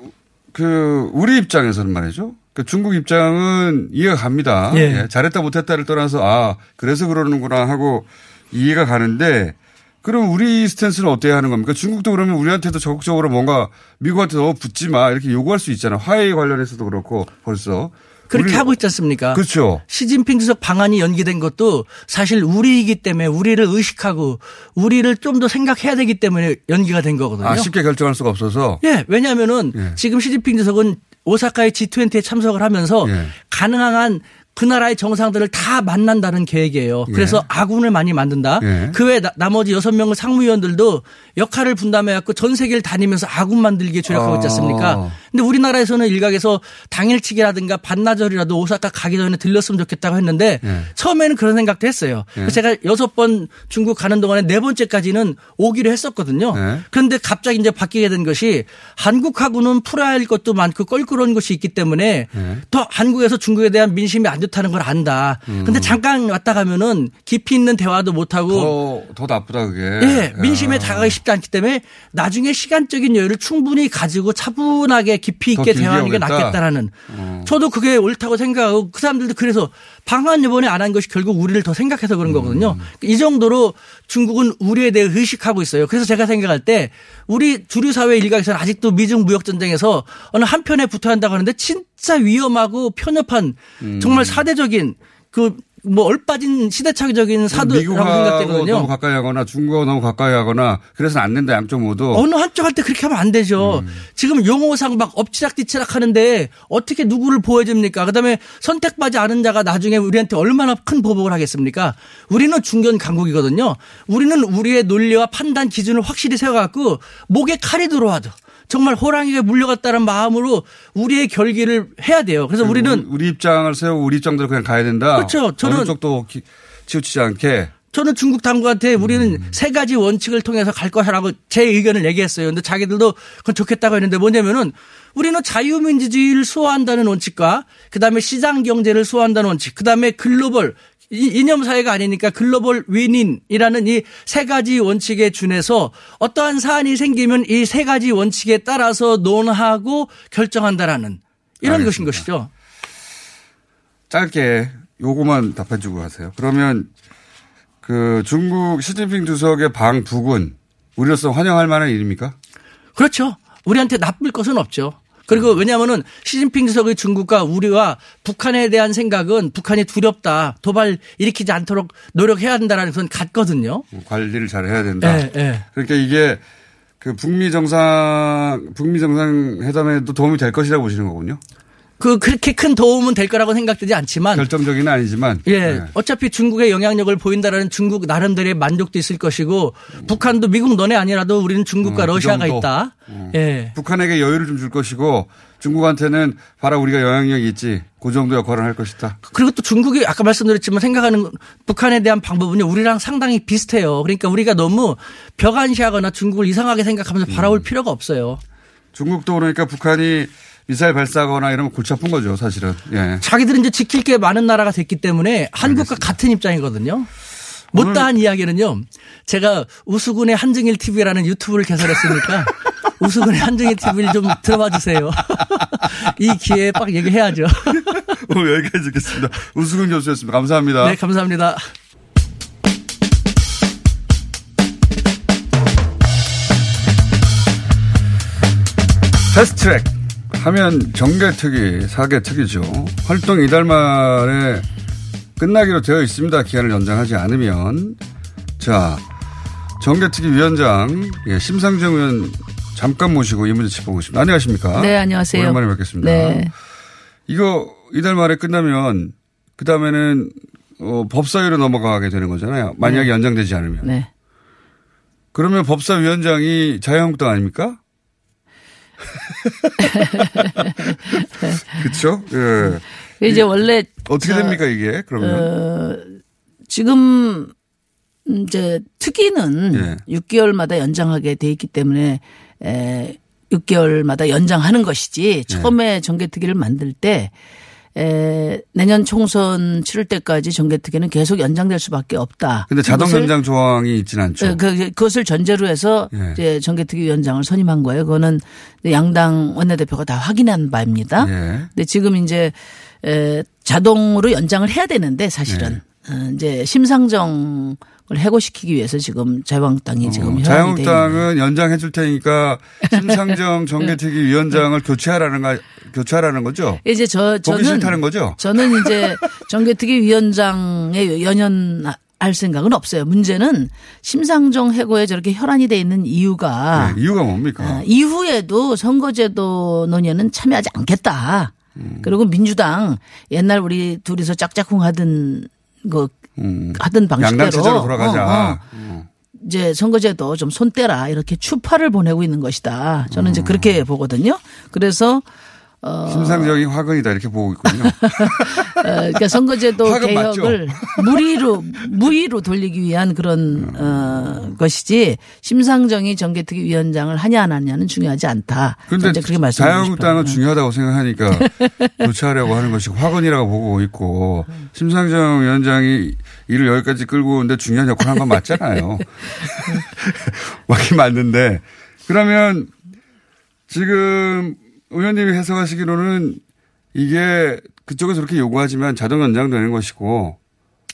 그 우리 입장에서는 말이죠. 그 중국 입장은 이해가 갑니다. 예. 예, 잘했다 못했다를 떠나서 아 그래서 그러는구나 하고 이해가 가는데 그럼 우리 스탠스는 어때야 하는 겁니까? 중국도 그러면 우리한테도 적극적으로 뭔가 미국한테 너무 붙지 마 이렇게 요구할 수 있잖아. 화해 관련해서도 그렇고 벌써 그렇게 우리- 하고 있지 않습니까? 그렇죠. 시진핑 주석 방안이 연기된 것도 사실 우리이기 때문에 우리를 의식하고 우리를 좀 더 생각해야 되기 때문에 연기가 된 거거든요. 아 쉽게 결정할 수가 없어서 예, 왜냐하면은 예. 지금 시진핑 주석은 오사카의 G20에 참석을 하면서 예. 가능한 그 나라의 정상들을 다 만난다는 계획이에요. 그래서 아군을 많이 만든다. 예. 그외 나머지 여섯 명의 상무위원들도 역할을 분담해 갖고 전 세계를 다니면서 아군 만들기에 조력하고 있지 않습니까? 아. 근데 우리나라에서는 일각에서 당일치기라든가 반나절이라도 오사카 가기 전에 들렸으면 좋겠다고 했는데 예. 처음에는 그런 생각도 했어요. 예. 제가 여섯 번 중국 가는 동안에 네 번째까지는 오기로 했었거든요. 예. 그런데 갑자기 이제 바뀌게 된 것이 한국하고는 풀어야 할 것도 많고 껄끄러운 것이 있기 때문에 예. 더 한국에서 중국에 대한 민심이 안 좋다는 걸 안다. 음. 근데 잠깐 왔다 가면은 깊이 있는 대화도 못 하고 더, 더 나쁘다 그게. 예, 민심에 아. 다가가기 쉽지 않기 때문에 나중에 시간적인 여유를 충분히 가지고 차분하게 깊이 더 있게 대화하는 게 오겠다? 낫겠다라는 어. 저도 그게 옳다고 생각하고 그 사람들도 그래서 방한 이번에 안 한 것이 결국 우리를 더 생각해서 그런 거거든요. 음. 이 정도로 중국은 우리에 대해 의식하고 있어요. 그래서 제가 생각할 때 우리 주류 사회 일각에서는 아직도 미중 무역 전쟁에서 어느 한 편에 붙어야 한다고 하는데 진 진짜 위험하고 편협한 음. 정말 사대적인 그 뭐 얼빠진 시대착오적인 사도라고 미국하고 생각되거든요. 너무 가까이 하거나 중국하고 너무 가까이 하거나 그래서는 안 된다 양쪽 모두. 어느 한쪽한테 그렇게 하면 안 되죠. 음. 지금 용어상 막 엎치락뒤치락 하는데 어떻게 누구를 보호해줍니까? 그 다음에 선택받지 않은 자가 나중에 우리한테 얼마나 큰 보복을 하겠습니까? 우리는 중견 강국이거든요. 우리는 우리의 논리와 판단 기준을 확실히 세워갖고 목에 칼이 들어와도 정말 호랑이가 물려갔다는 마음으로 우리의 결기를 해야 돼요. 그래서 우리는 우리, 입장을 세우고 우리 입장대로 그냥 가야 된다. 그렇죠. 저는- 어느 쪽도 기- 치우치지 않게. 저는 중국 당국한테 우리는 음. 세 가지 원칙을 통해서 갈 거라고 제 의견을 얘기했어요. 근데 자기들도 그건 좋겠다고 했는데 뭐냐면은 우리는 자유민주주의를 수호한다는 원칙과 그다음에 시장 경제를 수호한다는 원칙, 그다음에 글로벌 이- 이념 사회가 아니니까 글로벌 윈인이라는 이 세 가지 원칙에 준해서 어떠한 사안이 생기면 이 세 가지 원칙에 따라서 논하고 결정한다라는 이런 것인 것이죠. 짧게 요거만 답해주고 하세요. 그러면 그 중국 시진핑 주석의 방북은 우리로서 환영할 만한 일입니까? 그렇죠. 우리한테 나쁠 것은 없죠. 그리고 왜냐하면은 시진핑 주석의 중국과 우리와 북한에 대한 생각은 북한이 두렵다, 도발 일으키지 않도록 노력해야 한다라는 그건 같거든요. 관리를 잘 해야 된다. 예, 예. 그러니까 이게 그 북미 정상 북미 정상 회담에도 도움이 될 것이라고 보시는 거군요. 그 그렇게 큰 도움은 될 거라고 생각되지 않지만 결정적인 아니지만 예, 네. 어차피 중국의 영향력을 보인다라는 중국 나름대로의 만족도 있을 것이고 북한도 미국 너네 아니라도 우리는 중국과 음, 그 러시아가 정도. 있다. 음. 예. 북한에게 여유를 좀 줄 것이고 중국한테는 봐라 우리가 영향력이 있지 그 정도 역할을 할 것이다. 그리고 또 중국이 아까 말씀드렸지만 생각하는 건 북한에 대한 방법은요 우리랑 상당히 비슷해요. 그러니까 우리가 너무 벽안시하거나 중국을 이상하게 생각하면서 바라볼 필요가 없어요. 중국도 그러니까 북한이 미사일 발사하거나 이러면 골치 아픈 거죠 사실은. 예. 자기들은 이제 지킬 게 많은 나라가 됐기 때문에 한국과 같은 입장이거든요. 못다한 이야기는요. 제가 우수군의 한증일 TV라는 유튜브를 개설했으니까 [laughs] 우수군의 한증일 TV를 좀 들어봐 주세요. [laughs] 이 기회에 빡 얘기해야죠. [laughs] 오늘 여기까지 듣겠습니다. 우수근 교수였습니다. 감사합니다. 네, 감사합니다. 패스트트랙 하면 정개특위, 사개특위죠. 활동 이달 말에 끝나기로 되어 있습니다. 기한을 연장하지 않으면. 자, 정개특위 위원장 예, 심상정 의원 잠깐 모시고 이 문제 짚어보겠습니다. 안녕하십니까? 네, 안녕하세요. 오랜만에 뵙겠습니다. 네. 이거 이달 말에 끝나면 그 다음에는 어, 법사위로 넘어가게 되는 거잖아요. 만약에 네. 연장되지 않으면. 네. 그러면 법사위원장이 자유한국당 아닙니까? [laughs] 그렇죠? 예. 이제 원래 어떻게 저, 됩니까 이게 그러면? 어, 지금 이제 특위는 예. 6개월마다 연장하게 돼 있기 때문에 에, 6개월마다 연장하는 것이지 처음에 정개특위를 만들 때 에, 내년 총선 치를 때까지 정개특위는 계속 연장될 수밖에 없다. 근데 자동 연장 조항이 있지는 않죠. 그, 그- 그것을 전제로 해서 예. 이제 정개특위 위원장을 선임한 거예요. 그거는 양당 원내대표가 다 확인한 바입니다. 예. 근데 지금 이제 에, 자동으로 연장을 해야 되는데 사실은 예. 어, 이제 심상정 을 해고시키기 위해서 지금 자유한국당이 지금 돼 있는 자유한국당은 연장해 줄 테니까 [laughs] 심상정 정개특위 위원장을 교체하라는 거 교체하라는 거죠. 이제 저 저는 싫다는 거죠. 저는 이제 [laughs] 정개특위 위원장에 연연 할 생각은 없어요. 문제는 심상정 해고에 저렇게 혈안이 돼 있는 이유가 네, 이유가 뭡니까? 아, 이후에도 선거제도 논의에는 참여하지 않겠다. 음. 그리고 민주당 옛날 우리 둘이서 짝짝꿍 하던 그 하던 방식대로 음. 양당 체제로 돌아가자. 어, 어. 이제 선거제도 좀 손 떼라 이렇게 추파를 보내고 있는 것이다. 저는 이제 그렇게 보거든요. 그래서 어, 심상정이 화근이다 이렇게 보고 있군요. [laughs] 어, 그러니까 선거제도 맞죠? 개혁을 무리로 무의로 돌리기 위한 그런 어, 것이지 심상정이 정개특위 위원장을 하냐 안 하냐는 중요하지 않다. 이제 그렇게 말씀드리고 자유한국당은. 중요하다고 생각하니까 [laughs] 교체하려고 하는 것이 화근이라고 보고 있고 심상정 위원장이 일을 여기까지 끌고 오는데 중요한 역할을 한 건 맞잖아요. [laughs] 맞긴 맞는데 그러면 지금 의원님이 해석하시기로는 이게 그쪽에서 그렇게 요구하지만 자동 연장되는 것이고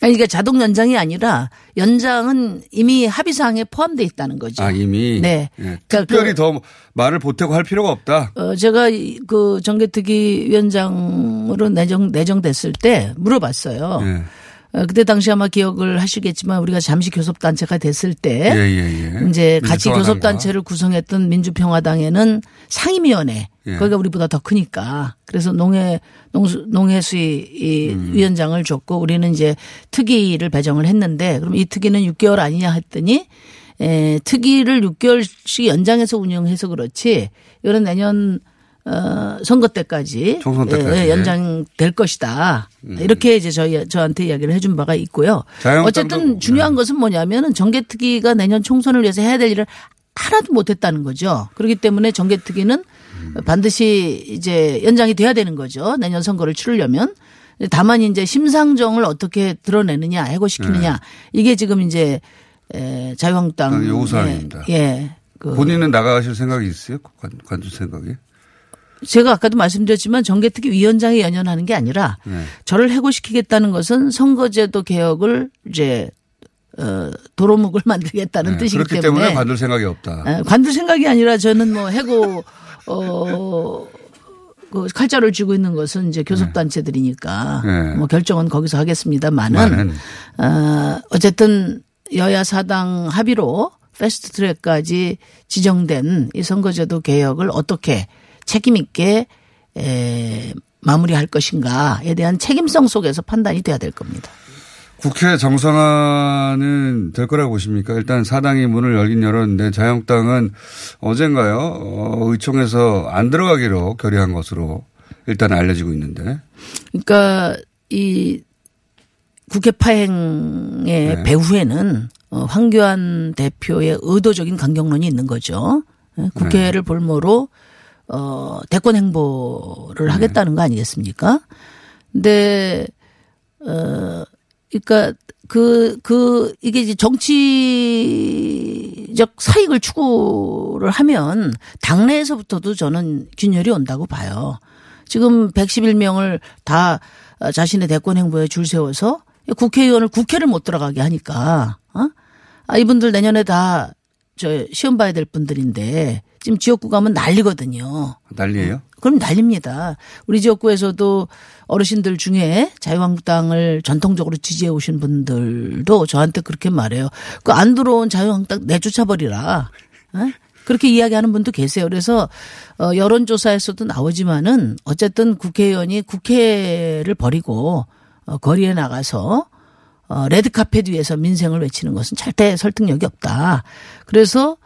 아니, 그러니까 자동 연장이 아니라 연장은 이미 합의사항에 포함되어 있다는 거죠. 아, 이미. 네. 예, 그러니까 특별히 더 말을 보태고 할 필요가 없다. 어, 제가 이- 그 정개특위 위원장으로 내정, 내정됐을 때 물어봤어요. 예. 어, 그때 당시 아마 기억을 하시겠지만 우리가 잠시 교섭단체가 됐을 때 예, 예, 예. 이제 같이. 교섭단체를 구성했던 민주평화당에는 상임위원회 예. 거기가 우리보다 더 크니까 그래서 농해 농수, 농해수위 이 음. 위원장을 줬고 우리는 이제 특위를 배정을 했는데 그럼 이 특위는 6개월 아니냐 했더니 에, 특위를 6개월씩 연장해서 운영해서 그렇지 이런 내년 어, 선거 때까지, 총선 때까지. 음. 예, 예, 연장될 것이다. 이렇게 이제 저희 저한테 이야기를 해준 바가 있고요. 어쨌든 중요한 것은 뭐냐면은 정개특위가 내년 총선을 위해서 해야 될 일을 하나도 못했다는 거죠. 그렇기 때문에 정개특위는 반드시 이제 연장이 돼야 되는 거죠. 내년 선거를 치르려면. 다만 이제 심상정을 어떻게 드러내느냐, 해고시키느냐 이게 지금 이제 에, 자유한국당 아, 요구사항입니다. 예. 그 본인은 나가실 생각이 있어요? 관, 관주 생각이? 제가 아까도 말씀드렸지만 정개특위 위원장이 연연하는 게 아니라 네. 저를 해고시키겠다는 것은 선거제도 개혁을 이제 어 도로묵을 [laughs] 만들겠다는 네, 뜻이기 그렇기 때문에, 때문에 관둘 생각이 없다. 에, 관둘 생각이 아니라 저는 뭐 해고 어. 그 칼자를 쥐고 있는 것은 이제 교섭단체들이니까 네. 뭐 결정은 거기서 하겠습니다만은. 어, 어쨌든 여야 사당 합의로 패스트 트랙까지 지정된 이 선거제도 개혁을 어떻게 책임 있게 에, 마무리할 것인가에 대한 책임성 속에서 판단이 돼야 될 겁니다. 국회 정상화는 될 거라고 보십니까? 일단 사당이 문을 열긴 열었는데 자유한국당은 어젠가요? 어, 의총에서 안 들어가기로 결의한 것으로 일단 알려지고 있는데. 그러니까 이 국회 파행의 네. 배후에는 어, 황교안 대표의 의도적인 강경론이 있는 거죠. 예, 국회를 네. 볼모로 어, 대권 행보를 네. 하겠다는 거 아니겠습니까? 근데 어 그러니까 그, 그, 이게 이제 정치적 사익을 추구를 하면 당내에서부터도 저는 균열이 온다고 봐요. 지금 111명을 다 자신의 대권 행보에 줄 세워서 국회의원을 국회를 못 들어가게 하니까, 어? 아, 이분들 내년에 다 저 시험 봐야 될 분들인데 지금 지역구 가면 난리거든요. 난리예요? 그럼 난립니다. 우리 지역구에서도 어르신들 중에 자유한국당을 전통적으로 지지해 오신 분들도 저한테 그렇게 말해요. 그 안 들어온 자유한국당 내쫓아버리라. 에? 그렇게 이야기하는 분도 계세요. 그래서 어 여론조사에서도 나오지만은 어쨌든 국회의원이 국회를 버리고 어 거리에 나가서 어, 레드카펫 위에서 민생을 외치는 것은 절대 설득력이 없다. 그래서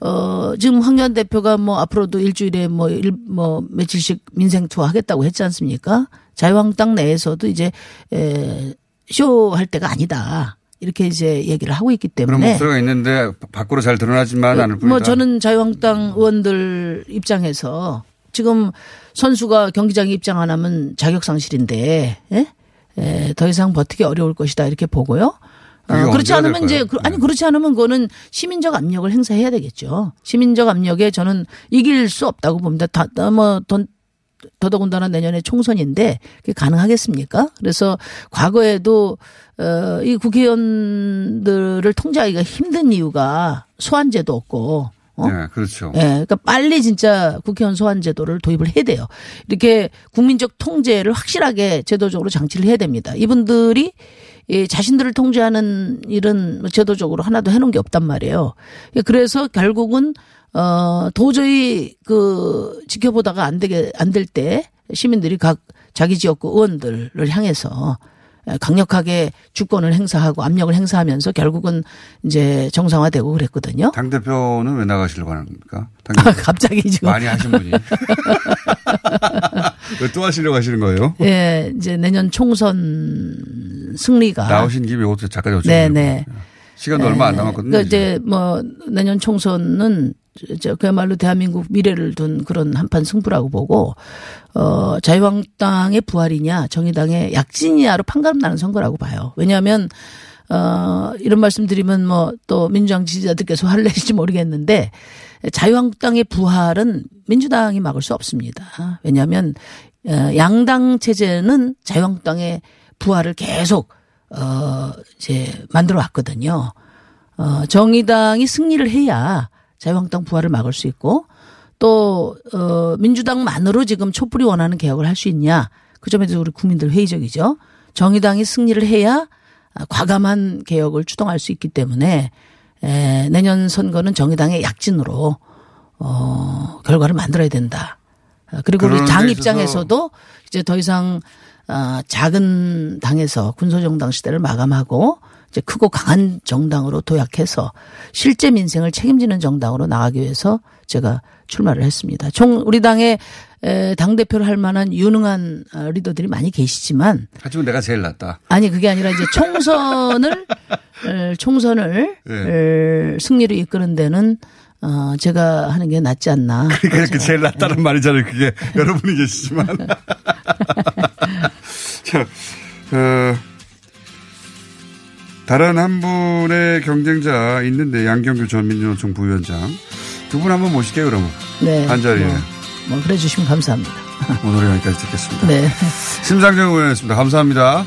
어, 지금 황교안 대표가 뭐 앞으로도 일주일에 뭐, 일, 뭐, 며칠씩 민생 투어 하겠다고 했지 않습니까? 자유한국당 내에서도 이제, 에, 쇼 할 때가 아니다. 이렇게 이제 얘기를 하고 있기 그런 때문에. 목소리가 있는데 밖으로 잘 드러나지만 않을 뿐이다. 뭐 저는 자유한국당 의원들 입장에서 지금 선수가 경기장에 입장 안 하면 자격 상실인데, 예? 에, 더 이상 버티기 어려울 것이다 이렇게 보고요. 어, 그렇지 않으면 이제? 네. 그- 아니 그렇지 않으면 그거는 시민적 압력을 행사해야 되겠죠. 시민적 압력에 저는 이길 수 없다고 봅니다. 다뭐돈 더더군다나 내년에 총선인데 그게 가능하겠습니까? 그래서 과거에도 어, 이 국회의원들을 통제하기가 힘든 이유가 소환제도 없고 어? 네, 그렇죠. 예, 그러니까 빨리 진짜 국회의원 소환 제도를 도입을 해야 돼요. 이렇게 국민적 통제를 확실하게 제도적으로 장치를 해야 됩니다. 이분들이 이 자신들을 통제하는 일은 뭐 제도적으로 하나도 해놓은 게 없단 말이에요. 그래서 결국은 어 도저히 그 지켜보다가 안 되게 안 될 때 시민들이 각 자기 지역구 의원들을 향해서 강력하게 주권을 행사하고 압력을 행사하면서 결국은 이제 정상화되고 그랬거든요. 당 대표는 왜 나가시려고 하는 겁니까? 당 아. 갑자기 지금 많이 하신 분이. [laughs] 왜또 하시려고 하시는 거예요? 예, 이제 내년 총선 승리가 나오신 김에 이것도 잠깐 여쭤보려고. 네, 네. 시간도 얼마 안 남았거든요. 그러니까 이제 뭐 내년 총선은 저 그야말로 대한민국 미래를 둔 그런 한판 승부라고 보고 어 자유한국당의 부활이냐 정의당의 약진이냐로 판가름 나는 선거라고 봐요. 왜냐하면 어 이런 말씀드리면 뭐 또 민주당 지지자들께서 화를 내실지 모르겠는데 자유한국당의 부활은 민주당이 막을 수 없습니다. 왜냐하면 어, 양당 체제는 자유한국당의 부활을 계속 어, 이제 만들어 왔거든요. 어, 정의당이 승리를 해야 자유한국당 부활을 막을 수 있고 또, 어, 민주당만으로 지금 촛불이 원하는 개혁을 할 수 있냐. 그 점에 대해서 우리 국민들 회의적이죠. 정의당이 승리를 해야 과감한 개혁을 추동할 수 있기 때문에 에, 내년 선거는 정의당의 약진으로 어, 결과를 만들어야 된다. 아, 그리고 우리 당데 입장에서도 이제 더 이상 아, 작은 당에서 군소정당 시대를 마감하고 이제 크고 강한 정당으로 도약해서 실제 민생을 책임지는 정당으로 나가기 위해서 제가 출마를 했습니다. 총 우리 당의 당 대표를 할 만한 유능한 어, 리더들이 많이 계시지만 하지만 내가 제일 낫다. 아니 그게 아니라 이제 총선을 [laughs] 에, 총선을 네. 에, 승리로 이끄는 데는 어 제가 하는 게 낫지 않나. 그러니까 이렇게 제일 낫다는 말이잖아요. 그게 [laughs] 여러분이 계시지만. [laughs] 자, 어, 다른 한 분의 경쟁자 있는데 양경규 전 민주노총 부위원장 두 분 한번 모실게요 그러면 네. 한 자리에 뭐, 뭐 그래 주시면 감사합니다. 오늘 여기까지 듣겠습니다. 네. 심상정 의원이었습니다. 감사합니다.